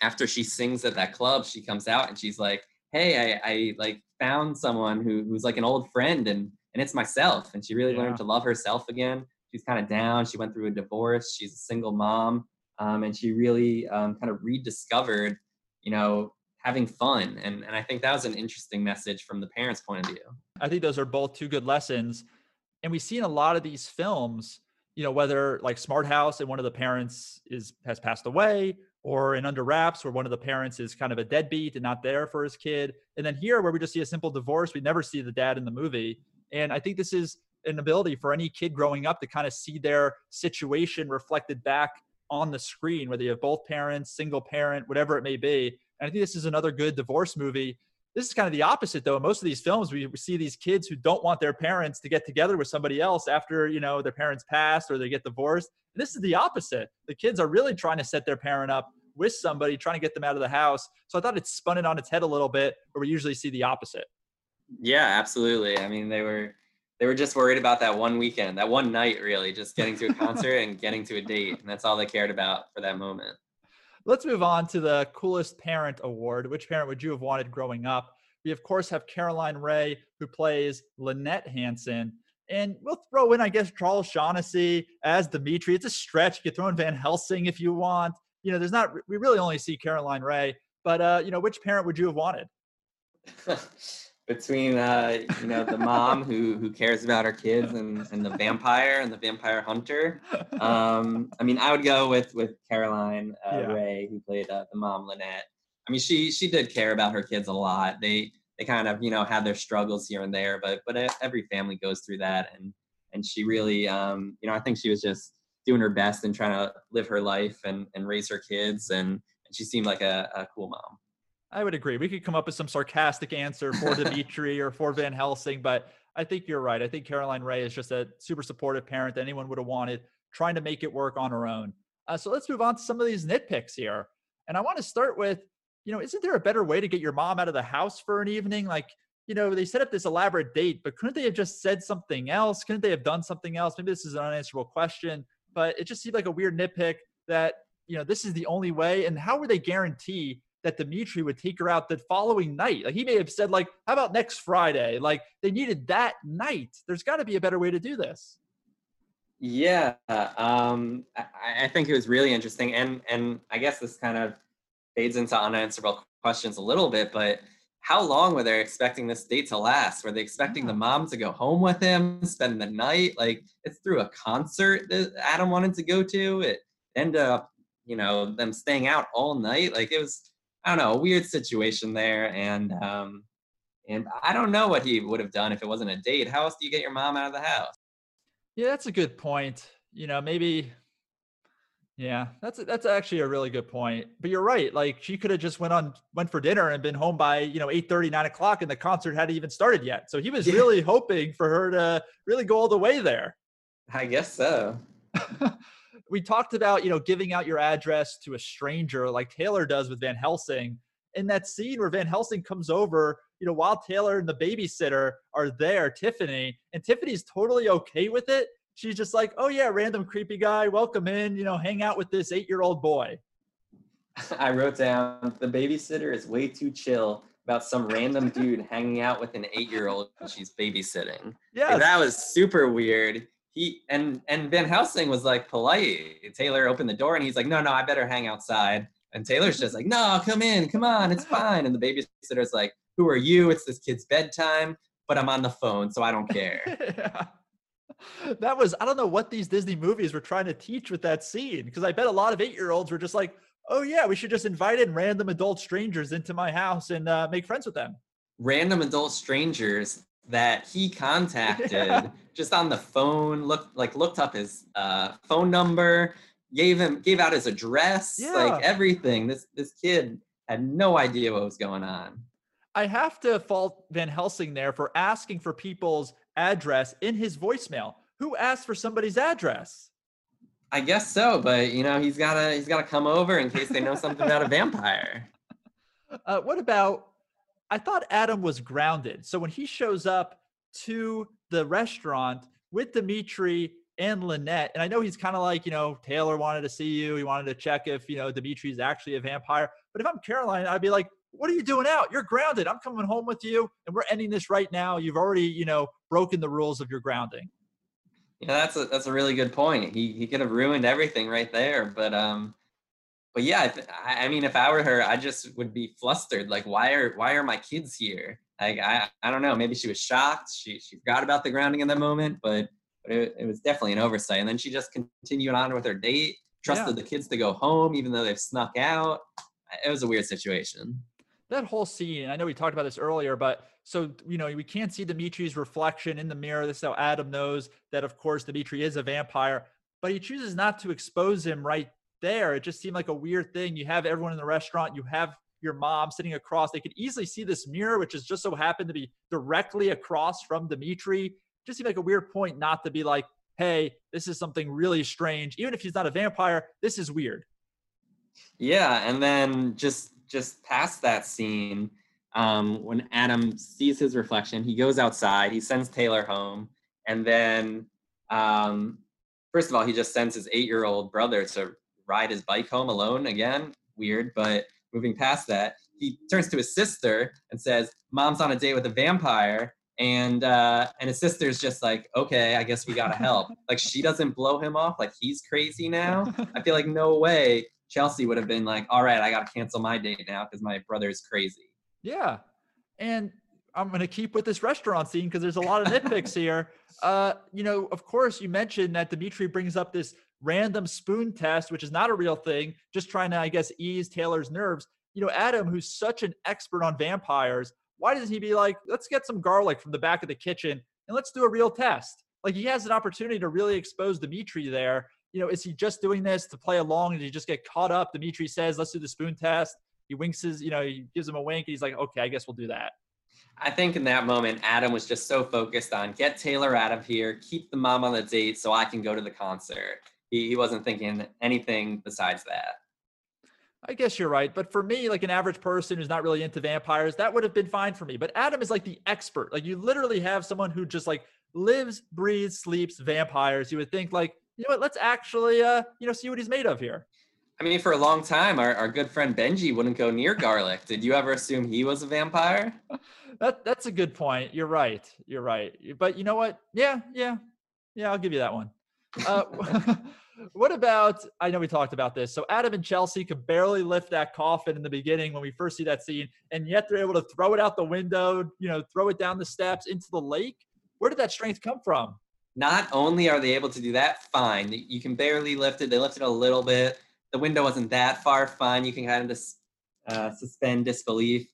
after she sings at that club, she comes out and she's like, "Hey, I, I like found someone who, who's like an old friend and and it's myself. And she really yeah. learned to love herself again. She's kind of down. She went through a divorce. She's a single mom. Um, and she really um, kind of rediscovered you know having fun. And, and i think that was an interesting message from the parents point of view. I think those are both two good lessons. And we see in a lot of these films you know whether like smart house and one of the parents is has passed away or in under wraps where one of the parents is kind of a deadbeat and not there for his kid. And then here where we just see a simple divorce we never see the dad in the movie. And i think this is an ability for any kid growing up to kind of see their situation reflected back on the screen whether you have both parents single parent whatever it may be. And i think this is another good divorce movie this is kind of the opposite though most of these films we see these kids who don't want their parents to get together with somebody else after you know their parents pass or they get divorced and this is the opposite the kids are really trying to set their parent up with somebody trying to get them out of the house. So I thought it spun it on its head a little bit, where we usually see the opposite. Yeah, absolutely. I mean, they were they were just worried about that one weekend, that one night, really, just getting to a concert and getting to a date, and that's all they cared about for that moment. Let's move on to the coolest parent award. Which parent would you have wanted growing up? We of course have Caroline Rhea, who plays Lynette Hansen. And we'll throw in, I guess, Charles Shaughnessy as Dimitri. It's a stretch. You can throw in Van Helsing if you want you know, there's not, we really only see Caroline Rhea. but, uh, you know, which parent would you have wanted? Between, uh, you know, the mom who, who cares about her kids and, and the vampire and the vampire hunter. Um, I mean, I would go with, with Caroline uh, yeah. Rhea, who played uh, the mom, Lynette. I mean, she she did care about her kids a lot. They they kind of you know had their struggles here and there, but but every family goes through that, and and she really um, you know I think she was just doing her best and trying to live her life and and raise her kids, and, and she seemed like a, a cool mom. I would agree. We could come up with some sarcastic answer for Dimitri or for Van Helsing, but I think you're right. I think Caroline Rhea is just a super supportive parent that anyone would have wanted, trying to make it work on her own. Uh, so let's move on to some of these nitpicks here. And I want to start with, you know, isn't there a better way to get your mom out of the house for an evening? Like, you know, they set up this elaborate date, but couldn't they have just said something else? Couldn't they have done something else? Maybe this is an unanswerable question, but it just seemed like a weird nitpick that, you know, this is the only way. And how would they guarantee that Dimitri would take her out the following night. Like he may have said, like, how about next Friday? Like they needed that night. There's got to be a better way to do this. Yeah, um, I, I, think it was really interesting, and and I guess this kind of fades into unanswerable questions a little bit. But how long were they expecting this date to last? Were they expecting yeah. the mom to go home with him, spend the night? Like it's through a concert that Adam wanted to go to. It ended up, you know, them staying out all night. Like it was I don't know, a weird situation there. And um, and I don't know what he would have done if it wasn't a date. How else do you get your mom out of the house? Yeah, that's a good point. You know, maybe. Yeah, that's that's actually a really good point. But you're right. Like she could have just went on went for dinner and been home by you know 8 30, 9 o'clock, and the concert hadn't even started yet. So he was yeah. really hoping for her to really go all the way there. I guess so. we talked about you know giving out your address to a stranger like Taylor does with Van Helsing. In that scene where Van Helsing comes over, you know, while Taylor and the babysitter are there, Tiffany, and Tiffany's totally okay with it. She's just like, "Oh yeah, random creepy guy, welcome in. You know, hang out with this eight-year-old boy." I wrote down the babysitter is way too chill about some random dude hanging out with an eight-year-old she's babysitting. Yeah, that was super weird he and and Van Helsing was like polite. Taylor opened the door and he's like, no, no, I better hang outside. And Taylor's just like, no, come in, come on, it's fine. And the babysitter's like, who are you? It's this kid's bedtime, but I'm on the phone, so I don't care. yeah. That was I don't know what these Disney movies were trying to teach with that scene because I bet a lot of eight year olds were just like, oh yeah, we should just invite in random adult strangers into my house and uh, make friends with them. Random adult strangers that he contacted just on the phone looked like looked up his uh, phone number gave him gave out his address yeah. like everything. This this kid had no idea what was going on. I have to fault van helsing there for asking for people's address in his voicemail. Who asked for somebody's address? I guess so but you know he's gotta he's gotta come over in case they know something about a vampire. Uh, what about I thought Adam was grounded. So when he shows up to the restaurant with Dimitri and Lynette, and I know he's kind of like, you know, Taylor wanted to see you. He wanted to check if, you know, Dimitri's actually a vampire. But if I'm Caroline, I'd be like, what are you doing out? You're grounded. I'm coming home with you and we're ending this right now. You've already, you know, broken the rules of your grounding. Yeah, that's a that's a really good point. He he could have ruined everything right there, but um but yeah, I, I mean, if I were her, I just would be flustered. Like, why are why are my kids here? Like, I I don't know. Maybe she was shocked. She she forgot about the grounding in the moment, but but it, it was definitely an oversight. And then she just continued on with her date, trusted yeah. the kids to go home, even though they've snuck out. It was a weird situation. That whole scene, I know we talked about this earlier, but so you know we can't see Dimitri's reflection in the mirror. This is how Adam knows that, of course, Dimitri is a vampire, but he chooses not to expose him right there. It just seemed like a weird thing. You have everyone in the restaurant, you have your mom sitting across. They could easily see this mirror, which is just so happened to be directly across from Dimitri. Just seemed like a weird point not to be like, hey, this is something really strange. Even if he's not a vampire, this is weird. Yeah, and then just just past that scene, um, when Adam sees his reflection, he goes outside, he sends Taylor home, and then um, first of all, he just sends his eight-year-old brother to ride his bike home alone again. Weird, but moving past that, he turns to his sister and says, "Mom's on a date with a vampire." And uh, and his sister's just like, okay, I guess we gotta help. like she doesn't blow him off, like he's crazy now. I feel like no way Chelsea would have been like, all right, I gotta cancel my date now because my brother's crazy. Yeah, and I'm going to keep with this restaurant scene because there's a lot of nitpicks here. Uh, you know, of course, you mentioned that Dimitri brings up this random spoon test, which is not a real thing, just trying to, I guess, ease Taylor's nerves. you know, Adam, who's such an expert on vampires, why doesn't he be like, let's get some garlic from the back of the kitchen and let's do a real test? Like he has an opportunity to really expose Dimitri there. You know, is he just doing this to play along? Did he just get caught up? Dimitri says, let's do the spoon test. He winks his, you know, he gives him a wink and he's like, okay, I guess we'll do that. I think in that moment, Adam was just so focused on get Taylor out of here, keep the mom on the date so I can go to the concert. He, he wasn't thinking anything besides that. I guess you're right. But for me, like an average person who's not really into vampires, that would have been fine for me. But Adam is like the expert. Like you literally have someone who just like lives, breathes, sleeps vampires. You would think like, you know what, let's actually uh, you know, see what he's made of here. I mean, for a long time, our, our good friend Benji wouldn't go near garlic. Did you ever assume he was a vampire? that that's a good point. You're right. You're right. But you know what? Yeah, yeah, yeah. I'll give you that one. Uh, what about? I know we talked about this. So Adam and Chelsea could barely lift that coffin in the beginning when we first see that scene, and yet they're able to throw it out the window. You know, throw it down the steps into the lake. Where did that strength come from? Not only are they able to do that, fine. You can barely lift it. They lifted a little bit. The window wasn't that far. Fine. You can kind of just uh, suspend disbelief.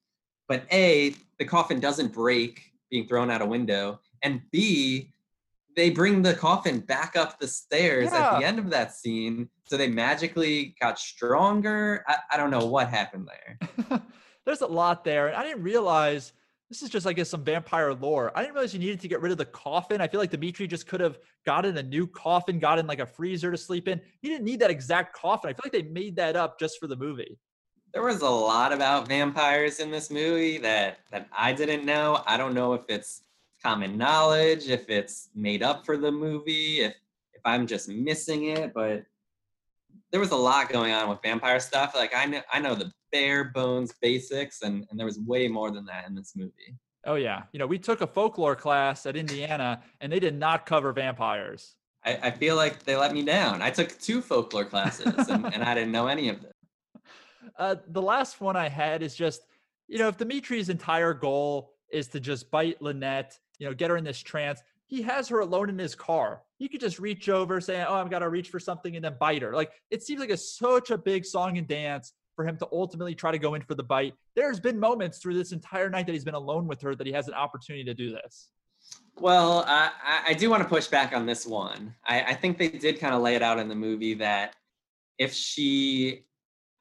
But A, the coffin doesn't break being thrown out a window. And B, they bring the coffin back up the stairs yeah. at the end of that scene. So they magically got stronger. I, I don't know what happened there. There's a lot there. And I didn't realize this is just, I guess, some vampire lore. I didn't realize you needed to get rid of the coffin. I feel like Dimitri just could have gotten a new coffin, got in like a freezer to sleep in. He didn't need that exact coffin. I feel like they made that up just for the movie. There was a lot about vampires in this movie that that I didn't know. I don't know if it's common knowledge, if it's made up for the movie, if if I'm just missing it, but there was a lot going on with vampire stuff. Like I know I know the bare bones basics and, and there was way more than that in this movie. Oh yeah. You know, we took a folklore class at Indiana and they did not cover vampires. I, I feel like they let me down. I took two folklore classes and, and I didn't know any of this. Uh, the last one I had is just, you know, if Dimitri's entire goal is to just bite Lynette, you know, get her in this trance, he has her alone in his car. He could just reach over, say, "Oh, I've got to reach for something," and then bite her. Like it seems like a such a big song and dance for him to ultimately try to go in for the bite. There's been moments through this entire night that he's been alone with her that he has an opportunity to do this. Well, I, I do want to push back on this one. I, I think they did kind of lay it out in the movie that if she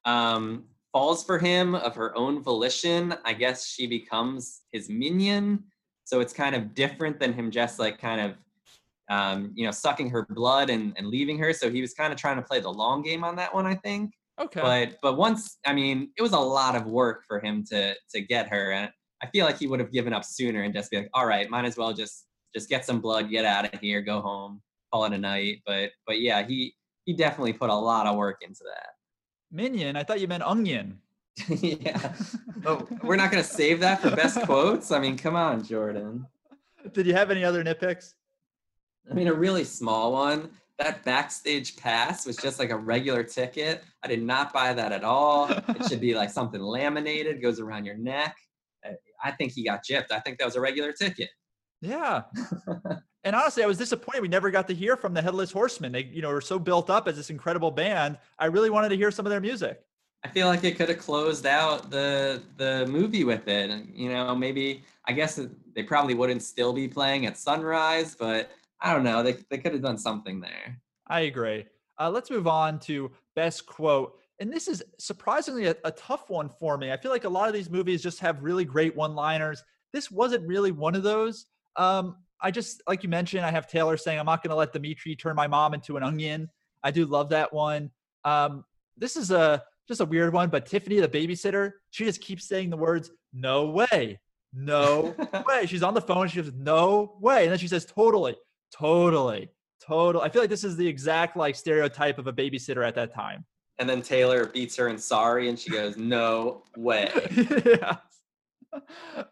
um, falls for him of her own volition, I guess she becomes his minion. So it's kind of different than him just like kind of, um, you know, sucking her blood and, and leaving her. So he was kind of trying to play the long game on that one, I think. Okay. But but once I mean, it was a lot of work for him to to get her, and I feel like he would have given up sooner and just be like, all right, might as well just just get some blood, get out of here, go home, call it a night. But but yeah, he he definitely put a lot of work into that. Minion, I thought you meant onion. yeah. oh, we're not gonna save that for best quotes. I mean, come on, Jordan. Did you have any other nitpicks? I mean, a really small one that backstage pass was just like a regular ticket. I did not buy that at all. it should be like something laminated, goes around your neck. I think he got gypped. I think that was a regular ticket. Yeah. And honestly, I was disappointed we never got to hear from the Headless Horsemen. They, you know, were so built up as this incredible band. I really wanted to hear some of their music. I feel like it could have closed out the the movie with it. You know, maybe I guess they probably wouldn't still be playing at sunrise, but I don't know. They they could have done something there. I agree. Uh, let's move on to best quote. And this is surprisingly a, a tough one for me. I feel like a lot of these movies just have really great one-liners. This wasn't really one of those. Um, I just, like you mentioned, I have Taylor saying, I'm not going to let Dimitri turn my mom into an onion. I do love that one. Um, this is a just a weird one, but Tiffany, the babysitter, she just keeps saying the words, no way, no way. She's on the phone. She goes, no way. And then she says, totally. Totally. Total. I feel like this is the exact like stereotype of a babysitter at that time. And then Taylor beats her in sorry and she goes, No way. yeah.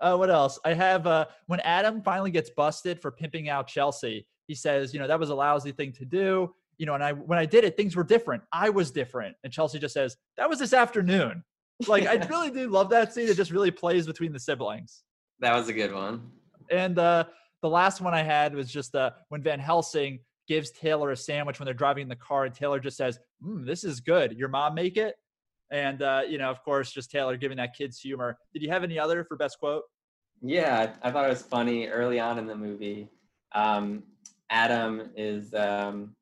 Uh, what else? I have uh, when Adam finally gets busted for pimping out Chelsea, he says, you know, that was a lousy thing to do. You know, and I when I did it, things were different. I was different. And Chelsea just says, that was this afternoon. Like I really do love that scene. It just really plays between the siblings. That was a good one. And uh the last one I had was just uh, when Van Helsing gives Taylor a sandwich when they're driving in the car, and Taylor just says, mm, "This is good. Your mom make it." And uh, you know, of course, just Taylor giving that kid's humor. Did you have any other for best quote? Yeah, I, I thought it was funny early on in the movie. Um, Adam is um,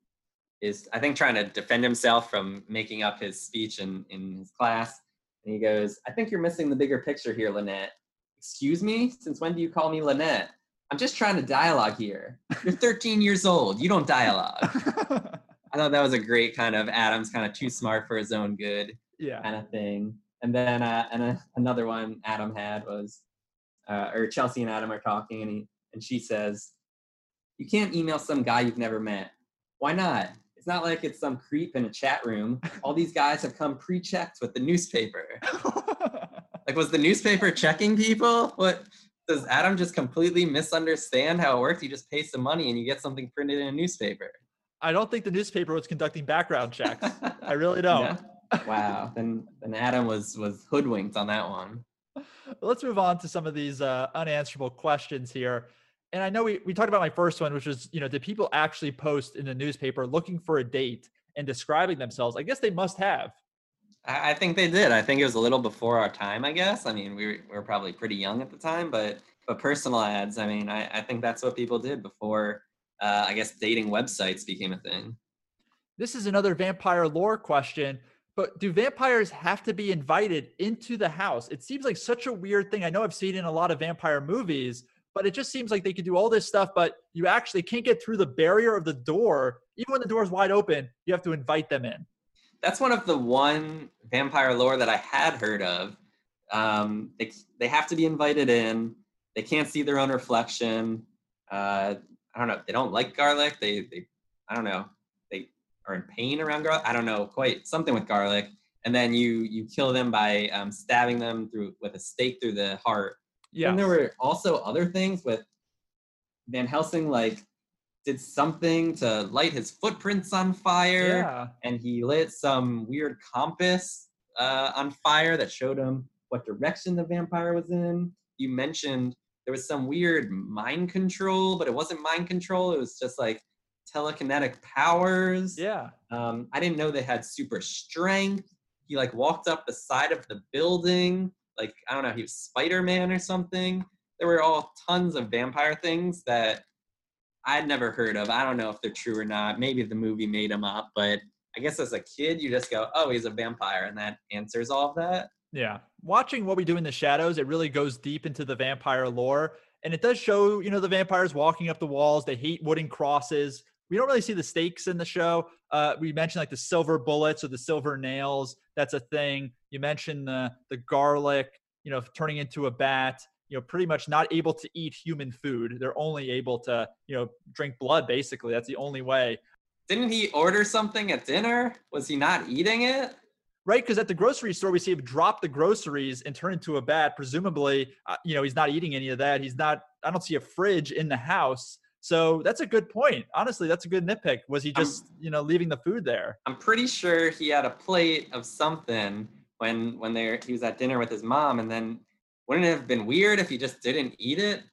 is I think trying to defend himself from making up his speech in in his class, and he goes, "I think you're missing the bigger picture here, Lynette." Excuse me? Since when do you call me Lynette? I'm just trying to dialogue here. You're 13 years old. You don't dialogue. I thought that was a great kind of Adam's kind of too smart for his own good yeah. kind of thing. And then uh, and another one Adam had was, uh, or Chelsea and Adam are talking, and he and she says, "You can't email some guy you've never met. Why not? It's not like it's some creep in a chat room. All these guys have come pre-checked with the newspaper. like, was the newspaper checking people? What?" Does Adam just completely misunderstand how it works? You just pay some money and you get something printed in a newspaper. I don't think the newspaper was conducting background checks. I really don't. No? Wow. then then Adam was was hoodwinked on that one. Let's move on to some of these uh, unanswerable questions here. And I know we, we talked about my first one, which was, you know, did people actually post in the newspaper looking for a date and describing themselves? I guess they must have. I, I think they did. I think it was a little before our time, I guess. I mean, we were, we were probably pretty young at the time, but but personal ads, I mean, I, I think that's what people did before uh, I guess dating websites became a thing. This is another vampire lore question, but do vampires have to be invited into the house? It seems like such a weird thing. I know I've seen in a lot of vampire movies, but it just seems like they could do all this stuff, but you actually can't get through the barrier of the door. Even when the door is wide open, you have to invite them in. That's one of the one vampire lore that I had heard of. Um, they, they have to be invited in. They can't see their own reflection. Uh, I don't know. They don't like garlic. They, they, I don't know. Are in pain around garlic. I don't know quite something with garlic. And then you you kill them by um, stabbing them through with a stake through the heart. Yeah. And there were also other things with Van Helsing, like did something to light his footprints on fire. Yeah. And he lit some weird compass uh, on fire that showed him what direction the vampire was in. You mentioned there was some weird mind control, but it wasn't mind control. It was just like telekinetic powers. Yeah. Um, I didn't know they had super strength. He like walked up the side of the building. Like, I don't know, he was Spider Man or something. There were all tons of vampire things that I'd never heard of. I don't know if they're true or not. Maybe the movie made them up, but I guess as a kid, you just go, oh, he's a vampire, and that answers all of that. Yeah. Watching what we do in the shadows, it really goes deep into the vampire lore. And it does show, you know, the vampires walking up the walls. They hate wooden crosses. We don't really see the stakes in the show. Uh, we mentioned like the silver bullets or the silver nails. That's a thing. You mentioned the the garlic, you know, turning into a bat. You know, pretty much not able to eat human food. They're only able to, you know, drink blood. Basically, that's the only way. Didn't he order something at dinner? Was he not eating it? right? Because at the grocery store, we see him drop the groceries and turn into a bat. Presumably, uh, you know, he's not eating any of that. He's not. I don't see a fridge in the house. So that's a good point. Honestly, that's a good nitpick. Was he just, I'm, you know, leaving the food there? I'm pretty sure he had a plate of something when when they he was at dinner with his mom, and then wouldn't it have been weird if he just didn't eat it?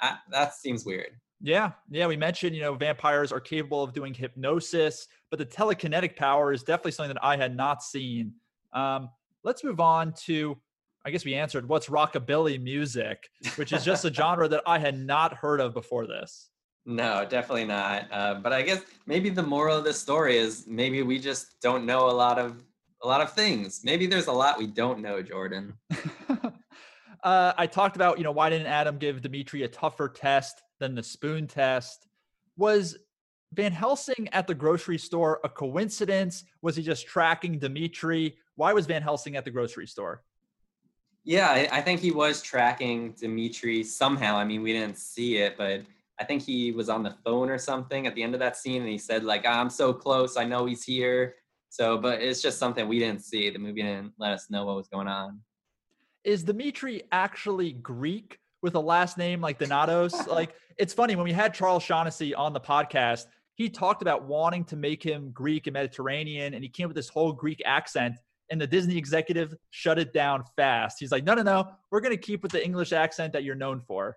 I, that seems weird. Yeah, yeah. We mentioned, you know, vampires are capable of doing hypnosis, but the telekinetic power is definitely something that I had not seen. Um, let's move on to, I guess we answered what's rockabilly music, which is just a genre that I had not heard of before this. No, definitely not. Uh, but I guess maybe the moral of this story is maybe we just don't know a lot of a lot of things. Maybe there's a lot we don't know, Jordan. uh, I talked about, you know, why didn't Adam give Dimitri a tougher test than the spoon test? Was Van Helsing at the grocery store a coincidence? Was he just tracking Dimitri? Why was Van Helsing at the grocery store? Yeah, I, I think he was tracking Dimitri somehow. I mean, we didn't see it, but I think he was on the phone or something at the end of that scene, and he said like, ah, "I'm so close. I know he's here." So, but it's just something we didn't see. The movie didn't let us know what was going on. Is Dimitri actually Greek with a last name like Donatos? like, it's funny when we had Charles Shaughnessy on the podcast. He talked about wanting to make him Greek and Mediterranean, and he came with this whole Greek accent. And the Disney executive shut it down fast. He's like, "No, no, no. We're going to keep with the English accent that you're known for."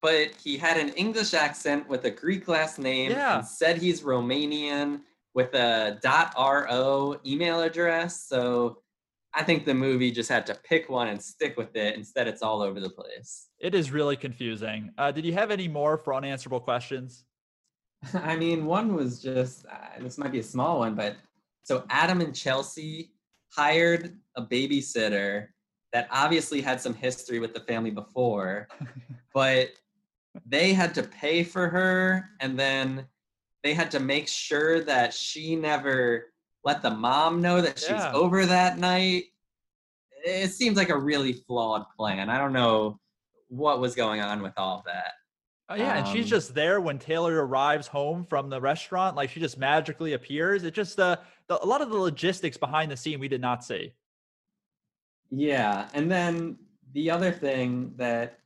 But he had an English accent with a Greek last name yeah. and said he's Romanian with a .ro email address. So I think the movie just had to pick one and stick with it. Instead, it's all over the place. It is really confusing. Uh, did you have any more for unanswerable questions? I mean, one was just uh, this might be a small one, but so Adam and Chelsea hired a babysitter that obviously had some history with the family before, but they had to pay for her and then they had to make sure that she never let the mom know that she's Yeah. over that night. It seems like a really flawed plan. I don't know what was going on with all that. Oh yeah, and she's Um, just there when Taylor arrives home from the restaurant. Like she just magically appears. It just uh, the, a lot of the logistics behind the scene we did not see. Yeah, and then the other thing that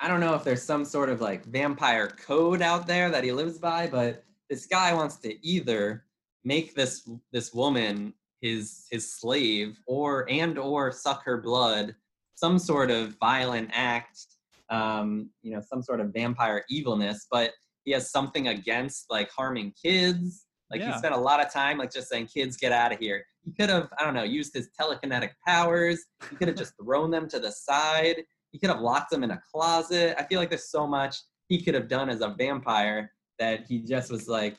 I don't know if there's some sort of like vampire code out there that he lives by, but this guy wants to either make this this woman his his slave or and or suck her blood, some sort of violent act, um, you know, some sort of vampire evilness, but he has something against like harming kids. Like Yeah. he spent a lot of time like just saying, "Kids, get out of here." He could have, I don't know, used his telekinetic powers. He could have just thrown them to the side. He could have locked them in a closet. I feel like there's so much he could have done as a vampire that he just was like,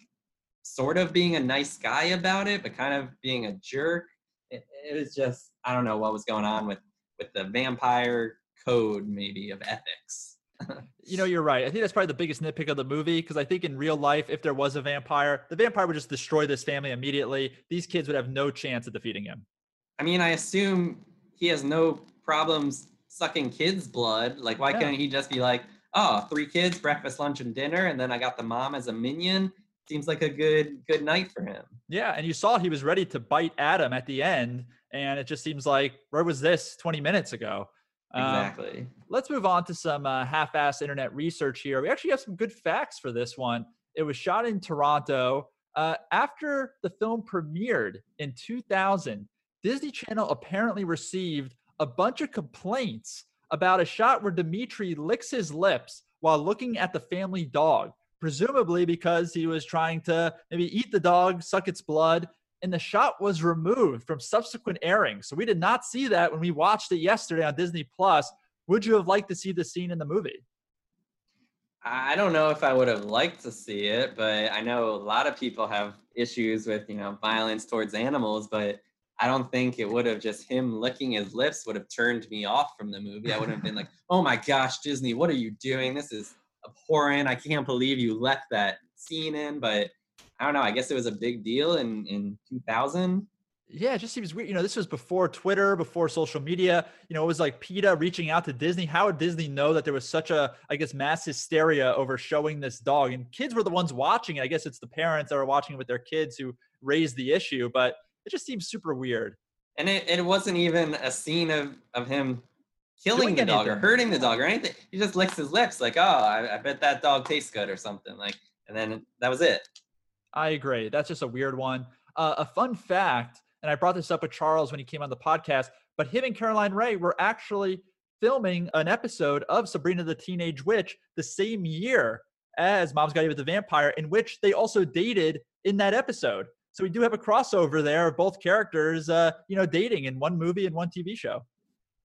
sort of being a nice guy about it, but kind of being a jerk. It, it was just, I don't know what was going on with with the vampire code, maybe of ethics. You know, you're right. I think that's probably the biggest nitpick of the movie because I think in real life, if there was a vampire, the vampire would just destroy this family immediately. These kids would have no chance of defeating him. I mean, I assume he has no problems sucking kids' blood. Like, why Yeah. couldn't he just be like, oh, three kids, breakfast, lunch, and dinner, and then I got the mom as a minion? Seems like a good good night for him. Yeah, and you saw he was ready to bite Adam at the end, and it just seems like where was this 20 minutes ago? Um, Exactly. let's move on to some uh, half-ass internet research here. We actually have some good facts for this one. It was shot in Toronto. Uh, after the film premiered in 2000, Disney Channel apparently received a bunch of complaints about a shot where Dimitri licks his lips while looking at the family dog, presumably because he was trying to maybe eat the dog, suck its blood, and the shot was removed from subsequent airings. So we did not see that when we watched it yesterday on Disney Plus. Would you have liked to see the scene in the movie? I don't know if I would have liked to see it, but I know a lot of people have issues with, you know, violence towards animals, but I don't think it would have just him licking his lips would have turned me off from the movie. I would have been like, "Oh my gosh, Disney, what are you doing? This is abhorrent. I can't believe you left that scene in." But I don't know. I guess it was a big deal in in 2000. Yeah, it just seems weird. You know, this was before Twitter, before social media. You know, it was like PETA reaching out to Disney. How would Disney know that there was such a, I guess, mass hysteria over showing this dog? And kids were the ones watching it. I guess it's the parents that were watching it with their kids who raised the issue. But it just seems super weird. And it, it wasn't even a scene of, of him killing the dog or hurting the dog or anything. He just licks his lips like, oh, I, I bet that dog tastes good or something. Like, and then that was it. I agree. That's just a weird one. Uh, a fun fact, and I brought this up with Charles when he came on the podcast, but him and Caroline Rhea were actually filming an episode of Sabrina the Teenage Witch the same year as Mom's Got Away with the Vampire, in which they also dated in that episode. So we do have a crossover there of both characters, uh, you know, dating in one movie and one TV show.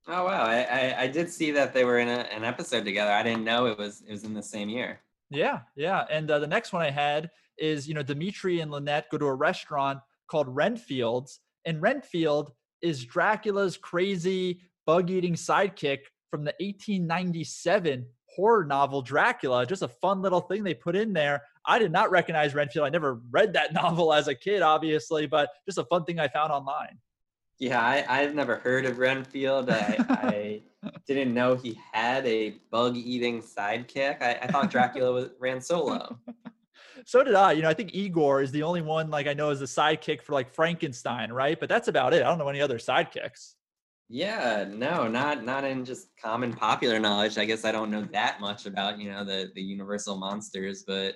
Oh wow, I, I, I did see that they were in a, an episode together. I didn't know it was it was in the same year. Yeah, yeah. And uh, the next one I had is, you know, Dimitri and Lynette go to a restaurant called Renfield's, and Renfield is Dracula's crazy bug eating sidekick from the 1897 horror novel Dracula. Just a fun little thing they put in there. I did not recognize Renfield. I never read that novel as a kid, obviously, but just a fun thing I found online. Yeah, I, I've never heard of Renfield. I, I didn't know he had a bug eating sidekick. I, I thought Dracula was, ran solo. So did I. You know, I think Igor is the only one like I know is the sidekick for like Frankenstein, right? But that's about it. I don't know any other sidekicks. Yeah, no, not not in just common popular knowledge. I guess I don't know that much about you know the the universal monsters, but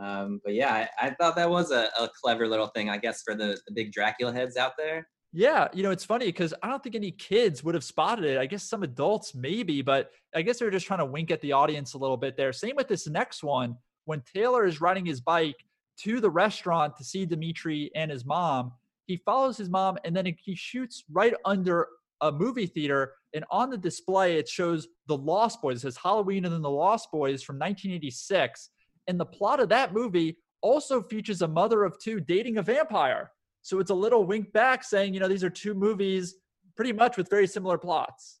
um, but yeah, I, I thought that was a, a clever little thing. I guess for the the big Dracula heads out there. Yeah, you know, it's funny because I don't think any kids would have spotted it. I guess some adults maybe, but I guess they're just trying to wink at the audience a little bit there. Same with this next one. When Taylor is riding his bike to the restaurant to see Dimitri and his mom, He follows his mom and then he shoots right under a movie theater. And on the display, it shows The Lost Boys. It says Halloween and then The Lost Boys from 1986. And the plot of that movie also features a mother of two dating a vampire. So it's a little wink back saying, you know, these are two movies pretty much with very similar plots.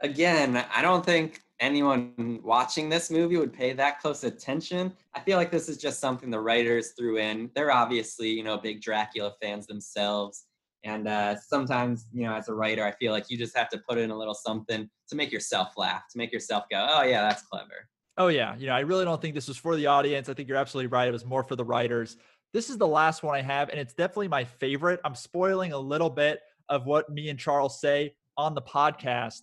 Again, I don't think anyone watching this movie would pay that close attention. I feel like this is just something the writers threw in. They're obviously, you know, big Dracula fans themselves. And uh, sometimes, you know, as a writer, I feel like you just have to put in a little something to make yourself laugh, to make yourself go, oh, yeah, that's clever. Oh, yeah. You know, I really don't think this was for the audience. I think you're absolutely right. It was more for the writers. This is the last one I have, and it's definitely my favorite. I'm spoiling a little bit of what me and Charles say on the podcast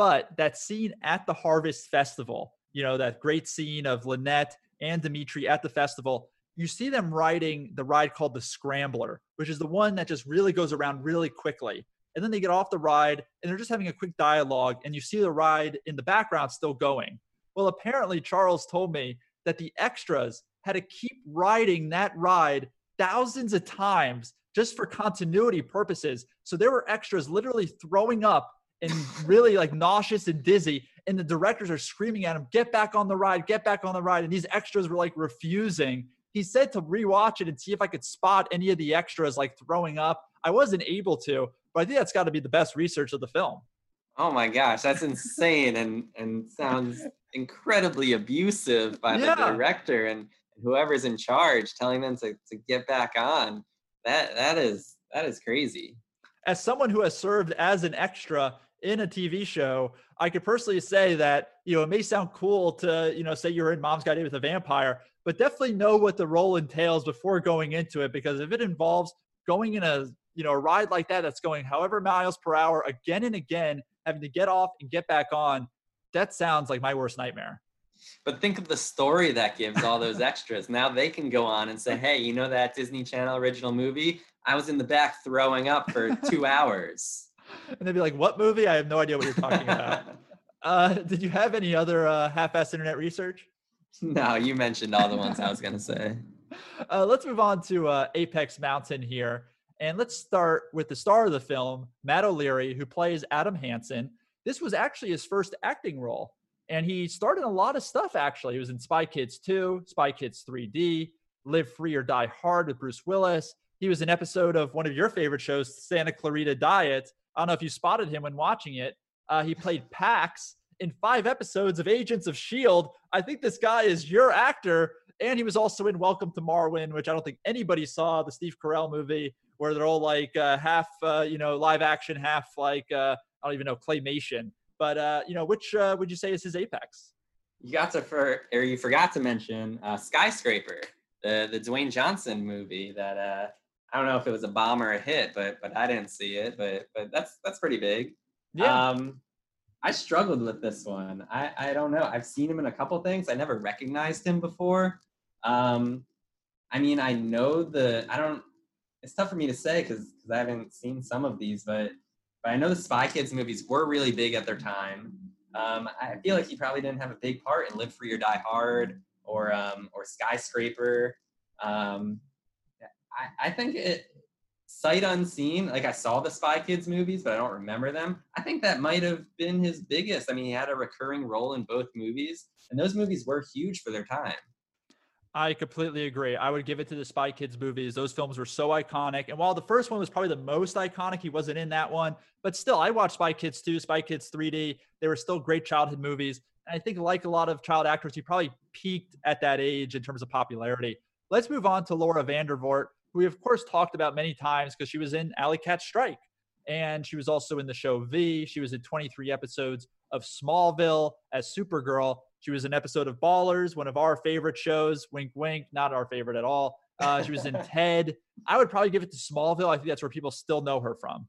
but that scene at the Harvest Festival, you know, that great scene of Lynette and Dimitri at the festival, you see them riding the ride called the Scrambler, which is the one that just really goes around really quickly. And then they get off the ride and they're just having a quick dialogue, and you see the ride in the background still going. Well, apparently, Charles told me that the extras had to keep riding that ride thousands of times just for continuity purposes. So there were extras literally throwing up and really like nauseous and dizzy. And the directors are screaming at him, get back on the ride, get back on the ride. And these extras were like refusing. He said to rewatch it and see if I could spot any of the extras like throwing up. I wasn't able to, but I think that's got to be the best research of the film. Oh my gosh, that's insane and and sounds incredibly abusive by yeah. the director and whoever's in charge telling them to, to get back on. That that is that is crazy. As someone who has served as an extra in a TV show, I could personally say that, you know, it may sound cool to, you know, say you're in Mom's Got Date with a Vampire, but definitely know what the role entails before going into it. Because if it involves going in a, you know, a ride like that that's going however miles per hour again and again, having to get off and get back on, that sounds like my worst nightmare. But think of the story that gives all those extras. now they can go on and say, hey, you know that Disney Channel original movie? I was in the back throwing up for two hours and they'd be like, "What movie? I have no idea what you're talking about." uh, did you have any other uh, half-ass internet research? No, you mentioned all the ones I was gonna say. Uh, let's move on to uh, Apex Mountain here, and let's start with the star of the film, Matt O'Leary, who plays Adam Hansen. This was actually his first acting role, and he started a lot of stuff. Actually, he was in Spy Kids 2, Spy Kids 3D, Live Free or Die Hard with Bruce Willis. He was an episode of one of your favorite shows, Santa Clarita Diet, I don't know if you spotted him when watching it. Uh, he played Pax in five episodes of Agents of S.H.I.E.L.D. I think this guy is your actor. And he was also in Welcome to Marwen, which I don't think anybody saw, the Steve Carell movie, where they're all like uh, half, uh, you know, live action, half like, uh, I don't even know, claymation. But, uh, you know, which uh, would you say is his apex? You got to, for, or you forgot to mention Skyscraper, the, the Dwayne Johnson movie that I don't know if it was a bomb or a hit, but but I didn't see it. But but that's that's pretty big. Yeah. Um, I struggled with this one. I I don't know. I've seen him in a couple things. I never recognized him before. Um, I mean, I know the. I don't. It's tough for me to say because I haven't seen some of these, but but I know the Spy Kids movies were really big at their time. Um, I feel like he probably didn't have a big part in Live Free or Die Hard or um, or Skyscraper. Um, I, I think it sight unseen. Like I saw the Spy Kids movies, but I don't remember them. I think that might have been his biggest. I mean, he had a recurring role in both movies, and those movies were huge for their time. I completely agree. I would give it to the Spy Kids movies. Those films were so iconic. And while the first one was probably the most iconic, he wasn't in that one. But still, I watched Spy Kids 2, Spy Kids 3D. They were still great childhood movies. And I think, like a lot of child actors, he probably peaked at that age in terms of popularity. Let's move on to Laura Vandervoort we of course talked about many times because she was in Alley Cat Strike and she was also in the show V. She was in 23 episodes of Smallville as Supergirl. She was an episode of Ballers, one of our favorite shows. Wink, wink, not our favorite at all. Uh, she was in Ted. I would probably give it to Smallville. I think that's where people still know her from.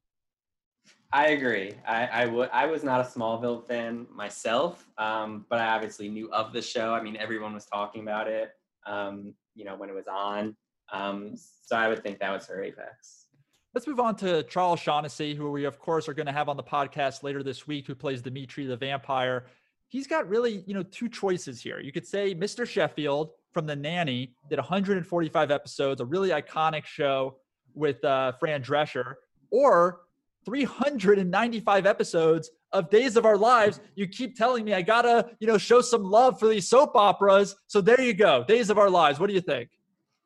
I agree. I, I would. I was not a Smallville fan myself, um, but I obviously knew of the show. I mean, everyone was talking about it. Um, you know, when it was on. Um, so I would think that was her apex. Let's move on to Charles Shaughnessy, who we of course are going to have on the podcast later this week, who plays Dimitri the vampire. He's got really, you know, two choices here. You could say Mr. Sheffield from The Nanny did 145 episodes, a really iconic show. with uh, Fran Drescher, or 395 episodes of Days of Our Lives. You keep telling me I gotta, you know, show some love for these soap operas. So there you go, Days of Our Lives. What do you think?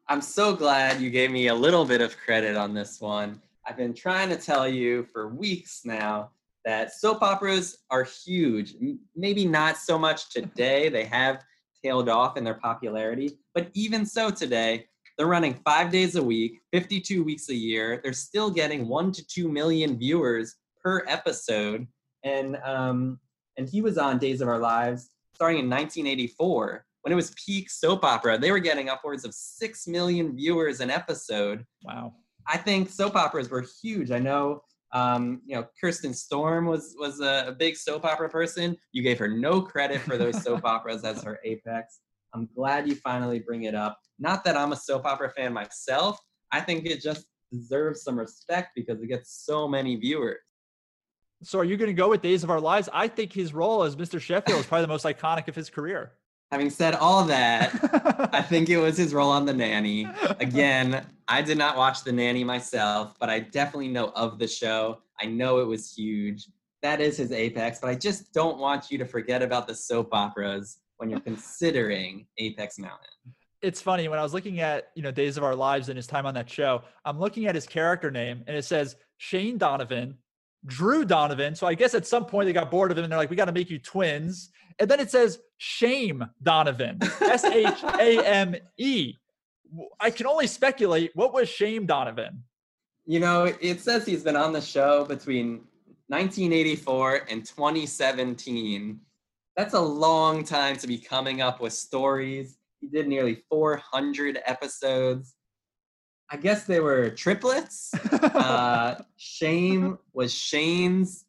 I'm so glad you gave me a little bit of credit on this one. I've been trying to tell you for weeks now that soap operas are huge. Maybe not so much today, they have tailed off in their popularity, but even so today, they're running five days a week, 52 weeks a year. They're still getting one to two million viewers per episode. And um, and he was on Days of Our Lives starting in 1984 when it was peak soap opera. They were getting upwards of six million viewers an episode. Wow. I think soap operas were huge. I know um, you know, Kirsten Storm was was a, a, big soap opera person. You gave her no credit for those soap operas as her apex. I'm glad you finally bring it up. Not that I'm a soap opera fan myself. I think it just deserves some respect because it gets so many viewers. So, are you going to go with Days of Our Lives? I think his role as Mr. Sheffield is probably the most iconic of his career. Having said all that, I think it was his role on The Nanny. Again, I did not watch The Nanny myself, but I definitely know of the show. I know it was huge. That is his apex, but I just don't want you to forget about the soap operas when you're considering Apex Mountain. It's funny when I was looking at, you know, Days of Our Lives and his time on that show, I'm looking at his character name and it says Shane Donovan, Drew Donovan. So I guess at some point they got bored of him and they're like, we got to make you twins. And then it says Shame Donovan, S H A M E. I can only speculate what was Shame Donovan? You know, it says he's been on the show between 1984 and 2017. That's a long time to be coming up with stories. He did nearly 400 episodes. I guess they were triplets. uh, Shame was Shane's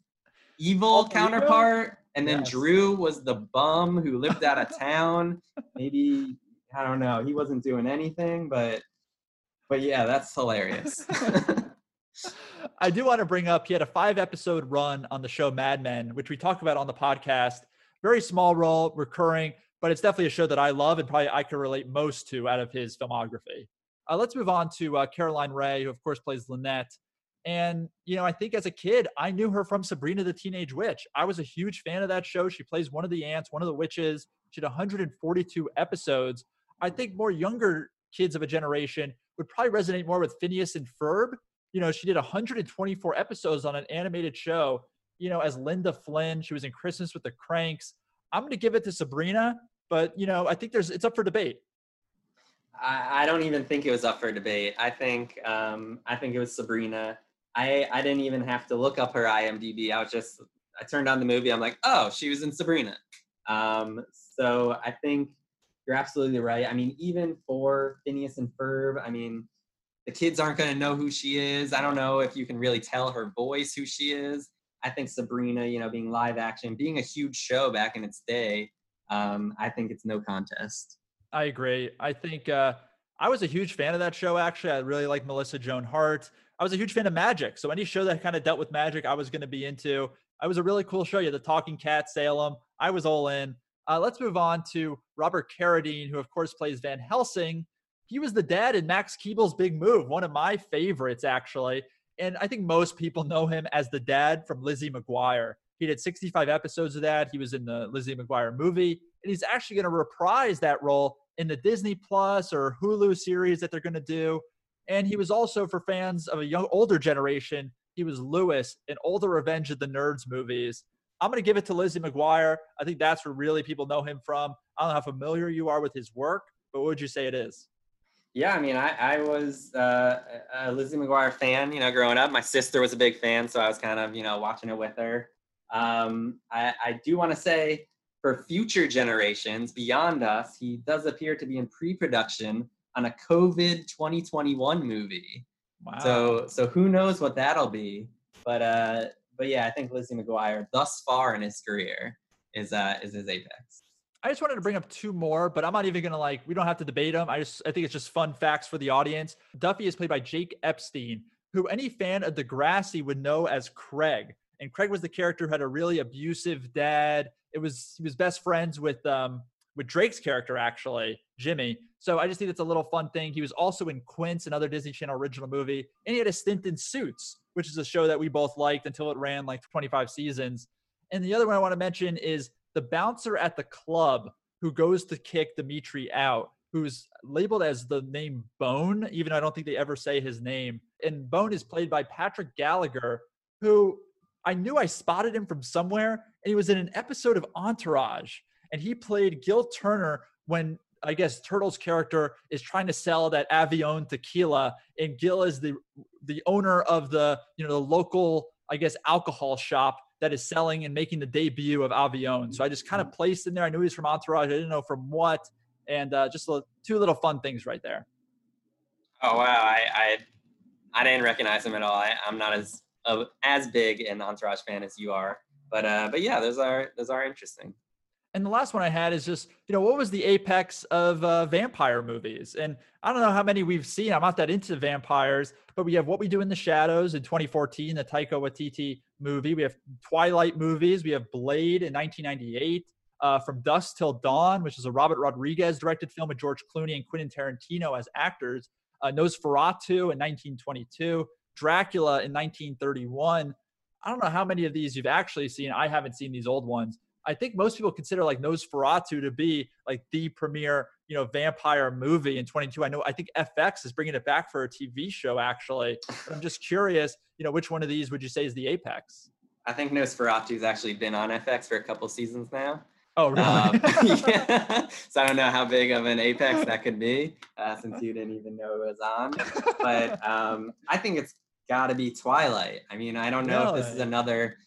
evil counterpart, and then yes. Drew was the bum who lived out of town. Maybe I don't know. He wasn't doing anything, but but yeah, that's hilarious. I do want to bring up he had a five episode run on the show Mad Men, which we talked about on the podcast. Very small role, recurring, but it's definitely a show that I love and probably I can relate most to out of his filmography. Uh, let's move on to uh, Caroline Rhea, who of course plays Lynette. And, you know, I think as a kid, I knew her from Sabrina the Teenage Witch. I was a huge fan of that show. She plays one of the aunts, one of the witches. She did 142 episodes. I think more younger kids of a generation would probably resonate more with Phineas and Ferb. You know, she did 124 episodes on an animated show, you know, as Linda Flynn. She was in Christmas with the Cranks. I'm going to give it to Sabrina, but, you know, I think there's, it's up for debate. I, I don't even think it was up for debate. I think, um, I think it was Sabrina. I, I didn't even have to look up her IMDb. I was just, I turned on the movie. I'm like, oh, she was in Sabrina. Um, so I think you're absolutely right. I mean, even for Phineas and Ferb, I mean, the kids aren't going to know who she is. I don't know if you can really tell her voice who she is. I think Sabrina, you know, being live action, being a huge show back in its day, um, I think it's no contest. I agree. I think uh, I was a huge fan of that show. Actually, I really like Melissa Joan Hart. I was a huge fan of magic. So any show that kind of dealt with magic, I was going to be into. I was a really cool show. You had the Talking Cat, Salem. I was all in. Uh, let's move on to Robert Carradine, who of course plays Van Helsing. He was the dad in Max Keeble's Big Move, one of my favorites actually. And I think most people know him as the dad from Lizzie McGuire. He did 65 episodes of that. He was in the Lizzie McGuire movie, and he's actually going to reprise that role in the Disney Plus or Hulu series that they're going to do. And he was also for fans of a young older generation. He was Lewis in all the Revenge of the Nerds movies. I'm going to give it to Lizzie McGuire. I think that's where really people know him from. I don't know how familiar you are with his work, but what would you say it is? Yeah, I mean, I, I was uh, a Lizzie McGuire fan, you know, growing up. My sister was a big fan, so I was kind of, you know, watching it with her. Um, I, I do want to say for future generations beyond us, he does appear to be in pre-production on a COVID 2021 movie. Wow. So, so who knows what that'll be? But uh, but yeah, I think Lizzie McGuire thus far in his career is uh is his apex. I just wanted to bring up two more, but I'm not even gonna like. We don't have to debate them. I just I think it's just fun facts for the audience. Duffy is played by Jake Epstein, who any fan of Degrassi would know as Craig. And Craig was the character who had a really abusive dad. It was he was best friends with um with Drake's character, actually, Jimmy. So I just think it's a little fun thing. He was also in Quints, another Disney Channel original movie, and he had a stint in Suits, which is a show that we both liked until it ran like 25 seasons. And the other one I want to mention is the bouncer at the club who goes to kick Dimitri out, who's labeled as the name Bone, even though I don't think they ever say his name. And Bone is played by Patrick Gallagher, who I knew I spotted him from somewhere, and he was in an episode of Entourage, and he played Gil Turner when I guess Turtle's character is trying to sell that Avion tequila, and Gil is the the owner of the you know the local I guess alcohol shop that is selling and making the debut of Avion. So I just kind of placed in there. I knew he was from Entourage. I didn't know from what, and uh, just two little fun things right there. Oh wow, I I, I didn't recognize him at all. I, I'm not as uh, as big an Entourage fan as you are, but uh, but yeah, those are those are interesting. And the last one I had is just, you know, what was the apex of uh, vampire movies? And I don't know how many we've seen. I'm not that into vampires, but we have What We Do in the Shadows in 2014, the Taika Waititi movie. We have Twilight movies. We have Blade in 1998. Uh, From Dusk Till Dawn, which is a Robert Rodriguez directed film with George Clooney and Quentin Tarantino as actors. Uh, Nosferatu in 1922. Dracula in 1931. I don't know how many of these you've actually seen. I haven't seen these old ones. I think most people consider like Nosferatu to be like the premier, you know, vampire movie in 22. I know I think FX is bringing it back for a TV show actually. But I'm just curious, you know, which one of these would you say is the apex? I think Nosferatu's actually been on FX for a couple seasons now. Oh, really? Um, yeah. So I don't know how big of an apex that could be, uh, since you didn't even know it was on. But um, I think it's got to be Twilight. I mean, I don't know really? if this is another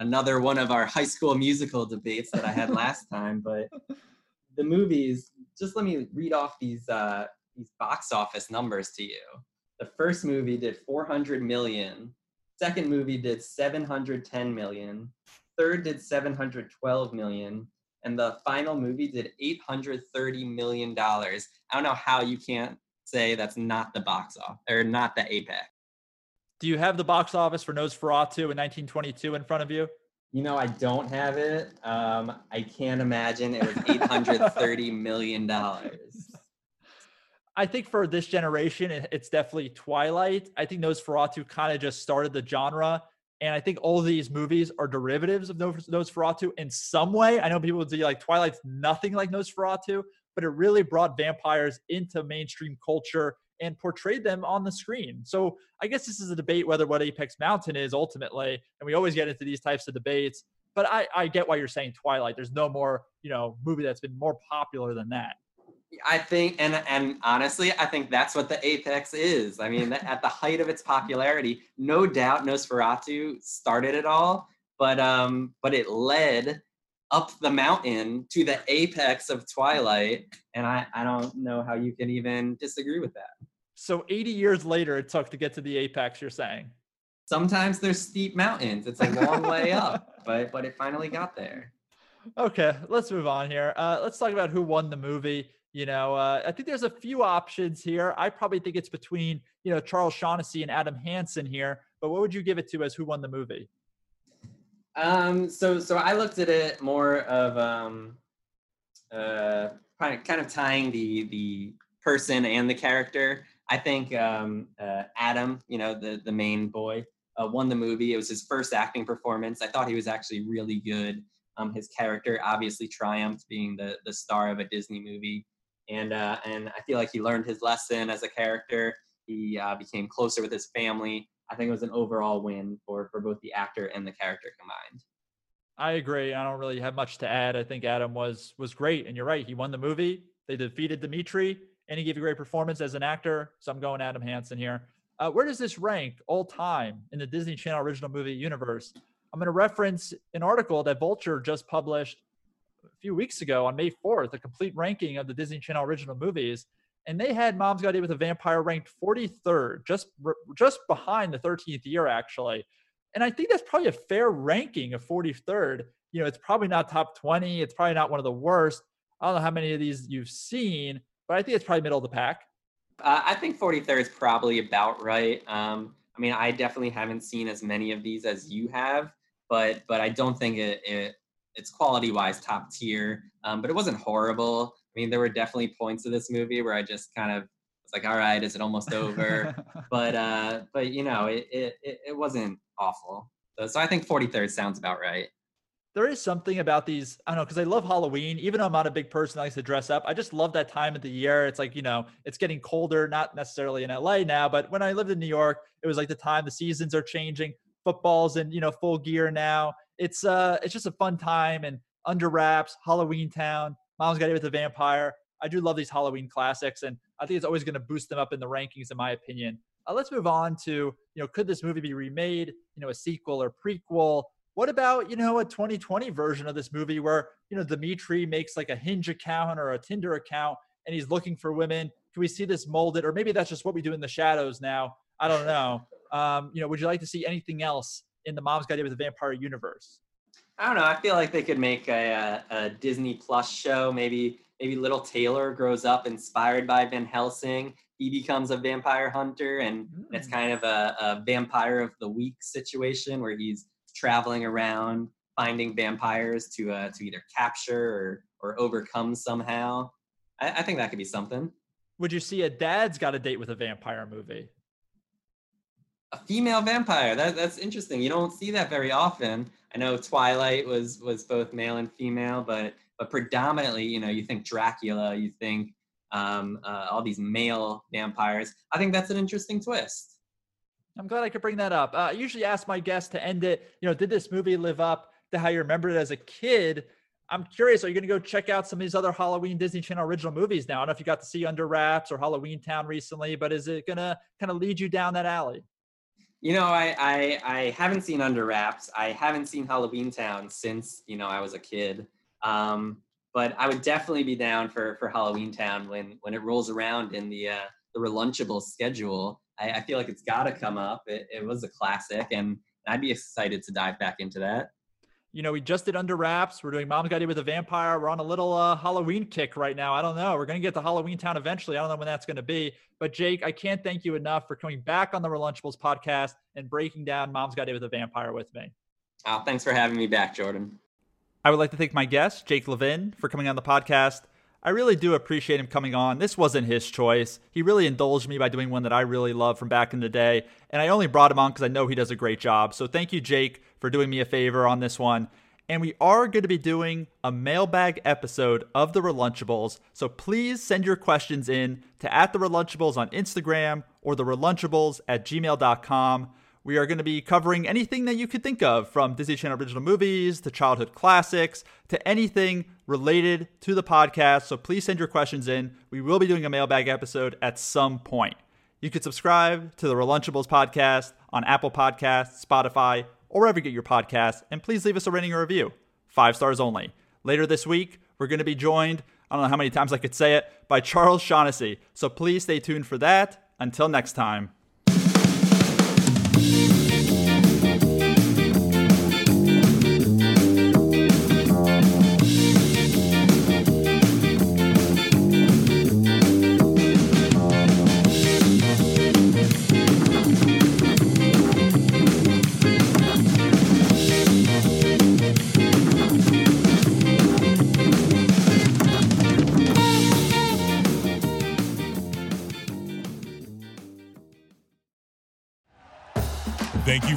another one of our high school musical debates that I had last time. But the movies, just let me read off these uh, these box office numbers to you. The first movie did 400 million. Second movie did 710 million. Third did 712 million. And the final movie did 830 million dollars. I don't know how you can't say that's not the box off or not the apex. Do you have the box office for Nosferatu in 1922 in front of you? You know, I don't have it. Um, I can't imagine it was 830 million dollars. I think for this generation, it's definitely Twilight. I think Nosferatu kind of just started the genre. And I think all these movies are derivatives of Nosferatu in some way. I know people would say like Twilight's nothing like Nosferatu, but it really brought vampires into mainstream culture and portrayed them on the screen. So I guess this is a debate whether what Apex Mountain is ultimately, and we always get into these types of debates. But I, I get why you're saying Twilight. There's no more, you know, movie that's been more popular than that. I think, and and honestly, I think that's what the Apex is. I mean, at the height of its popularity, no doubt Nosferatu started it all, but um, but it led up the mountain to the apex of Twilight, and I I don't know how you can even disagree with that. So 80 years later, it took to get to the apex. You're saying? Sometimes there's steep mountains. It's a long way up, but but it finally got there. Okay, let's move on here. Uh, let's talk about who won the movie. You know, uh, I think there's a few options here. I probably think it's between you know Charles Shaughnessy and Adam Hansen here. But what would you give it to as who won the movie? Um, so so I looked at it more of um, uh, kind of kind of tying the the person and the character. I think um, uh, Adam, you know, the the main boy, uh, won the movie. It was his first acting performance. I thought he was actually really good. Um, his character obviously triumphed, being the the star of a Disney movie, and uh, and I feel like he learned his lesson as a character. He uh, became closer with his family. I think it was an overall win for for both the actor and the character combined. I agree. I don't really have much to add. I think Adam was was great, and you're right. He won the movie. They defeated Dimitri and he gave a great performance as an actor. So I'm going Adam Hansen here. Uh, where does this rank all time in the Disney Channel original movie universe? I'm going to reference an article that Vulture just published a few weeks ago on May 4th, a complete ranking of the Disney Channel original movies. And they had Mom's Got Date with a Vampire ranked 43rd, just just behind the 13th year, actually. And I think that's probably a fair ranking of 43rd. You know, it's probably not top 20. It's probably not one of the worst. I don't know how many of these you've seen, but I think it's probably middle of the pack. Uh, I think 43rd is probably about right. Um, I mean, I definitely haven't seen as many of these as you have, but but I don't think it, it it's quality wise top tier, um, but it wasn't horrible. I mean, there were definitely points of this movie where I just kind of was like, all right, is it almost over? but uh, but you know, it, it it wasn't awful. So, so I think 43rd sounds about right there is something about these. I don't know because I love Halloween. Even though I'm not a big person that likes to dress up, I just love that time of the year. It's like you know, it's getting colder. Not necessarily in LA now, but when I lived in New York, it was like the time the seasons are changing. Football's in you know full gear now. It's uh, it's just a fun time and under wraps, Halloween Town. Mom's got it with the vampire. I do love these Halloween classics, and I think it's always going to boost them up in the rankings, in my opinion. Uh, let's move on to you know, could this movie be remade? You know, a sequel or prequel? What about, you know, a 2020 version of this movie where, you know, Dimitri makes like a Hinge account or a Tinder account and he's looking for women? Can we see this molded? Or maybe that's just what we do in the shadows now. I don't know. Um, you know, would you like to see anything else in the Mom's Guide with the Vampire universe? I don't know. I feel like they could make a, a, a Disney Plus show. Maybe maybe little Taylor grows up inspired by Van Helsing. He becomes a vampire hunter, and mm. it's kind of a, a vampire of the week situation where he's traveling around finding vampires to uh, to either capture or or overcome somehow. I, I think that could be something. Would you see a dad's got a date with a vampire movie? A female vampire. That, that's interesting. You don't see that very often. I know Twilight was was both male and female, but but predominantly, you know, you think Dracula, you think um, uh, all these male vampires. I think that's an interesting twist. I'm glad I could bring that up. Uh, I usually ask my guests to end it. You know, did this movie live up to how you remembered it as a kid? I'm curious. Are you going to go check out some of these other Halloween Disney Channel original movies now? I don't know if you got to see Under Wraps or Halloween Town recently, but is it going to kind of lead you down that alley? You know, I, I I haven't seen Under Wraps. I haven't seen Halloween Town since you know I was a kid. Um, but I would definitely be down for for Halloween Town when when it rolls around in the uh, the Relunchable schedule. I, I feel like it's got to come up. It, it was a classic, and I'd be excited to dive back into that. You know, we just did Under Wraps. We're doing Mom's Got It with a Vampire. We're on a little uh, Halloween kick right now. I don't know. We're going to get to Halloween Town eventually. I don't know when that's going to be. But Jake, I can't thank you enough for coming back on the Relunchables podcast and breaking down Mom's Got It with a Vampire with me. Oh, thanks for having me back, Jordan. I would like to thank my guest, Jake Levin, for coming on the podcast. I really do appreciate him coming on. This wasn't his choice. He really indulged me by doing one that I really love from back in the day. And I only brought him on because I know he does a great job. So thank you, Jake, for doing me a favor on this one. And we are going to be doing a mailbag episode of the Relunchables. So please send your questions in to at the Relunchables on Instagram or the Relunchables at gmail.com. We are going to be covering anything that you could think of from Disney Channel original movies to childhood classics to anything related to the podcast. So please send your questions in. We will be doing a mailbag episode at some point. You can subscribe to the Relunchables podcast on Apple Podcasts, Spotify, or wherever you get your podcasts. And please leave us a rating or review. Five stars only. Later this week, we're going to be joined, I don't know how many times I could say it, by Charles Shaughnessy. So please stay tuned for that. Until next time.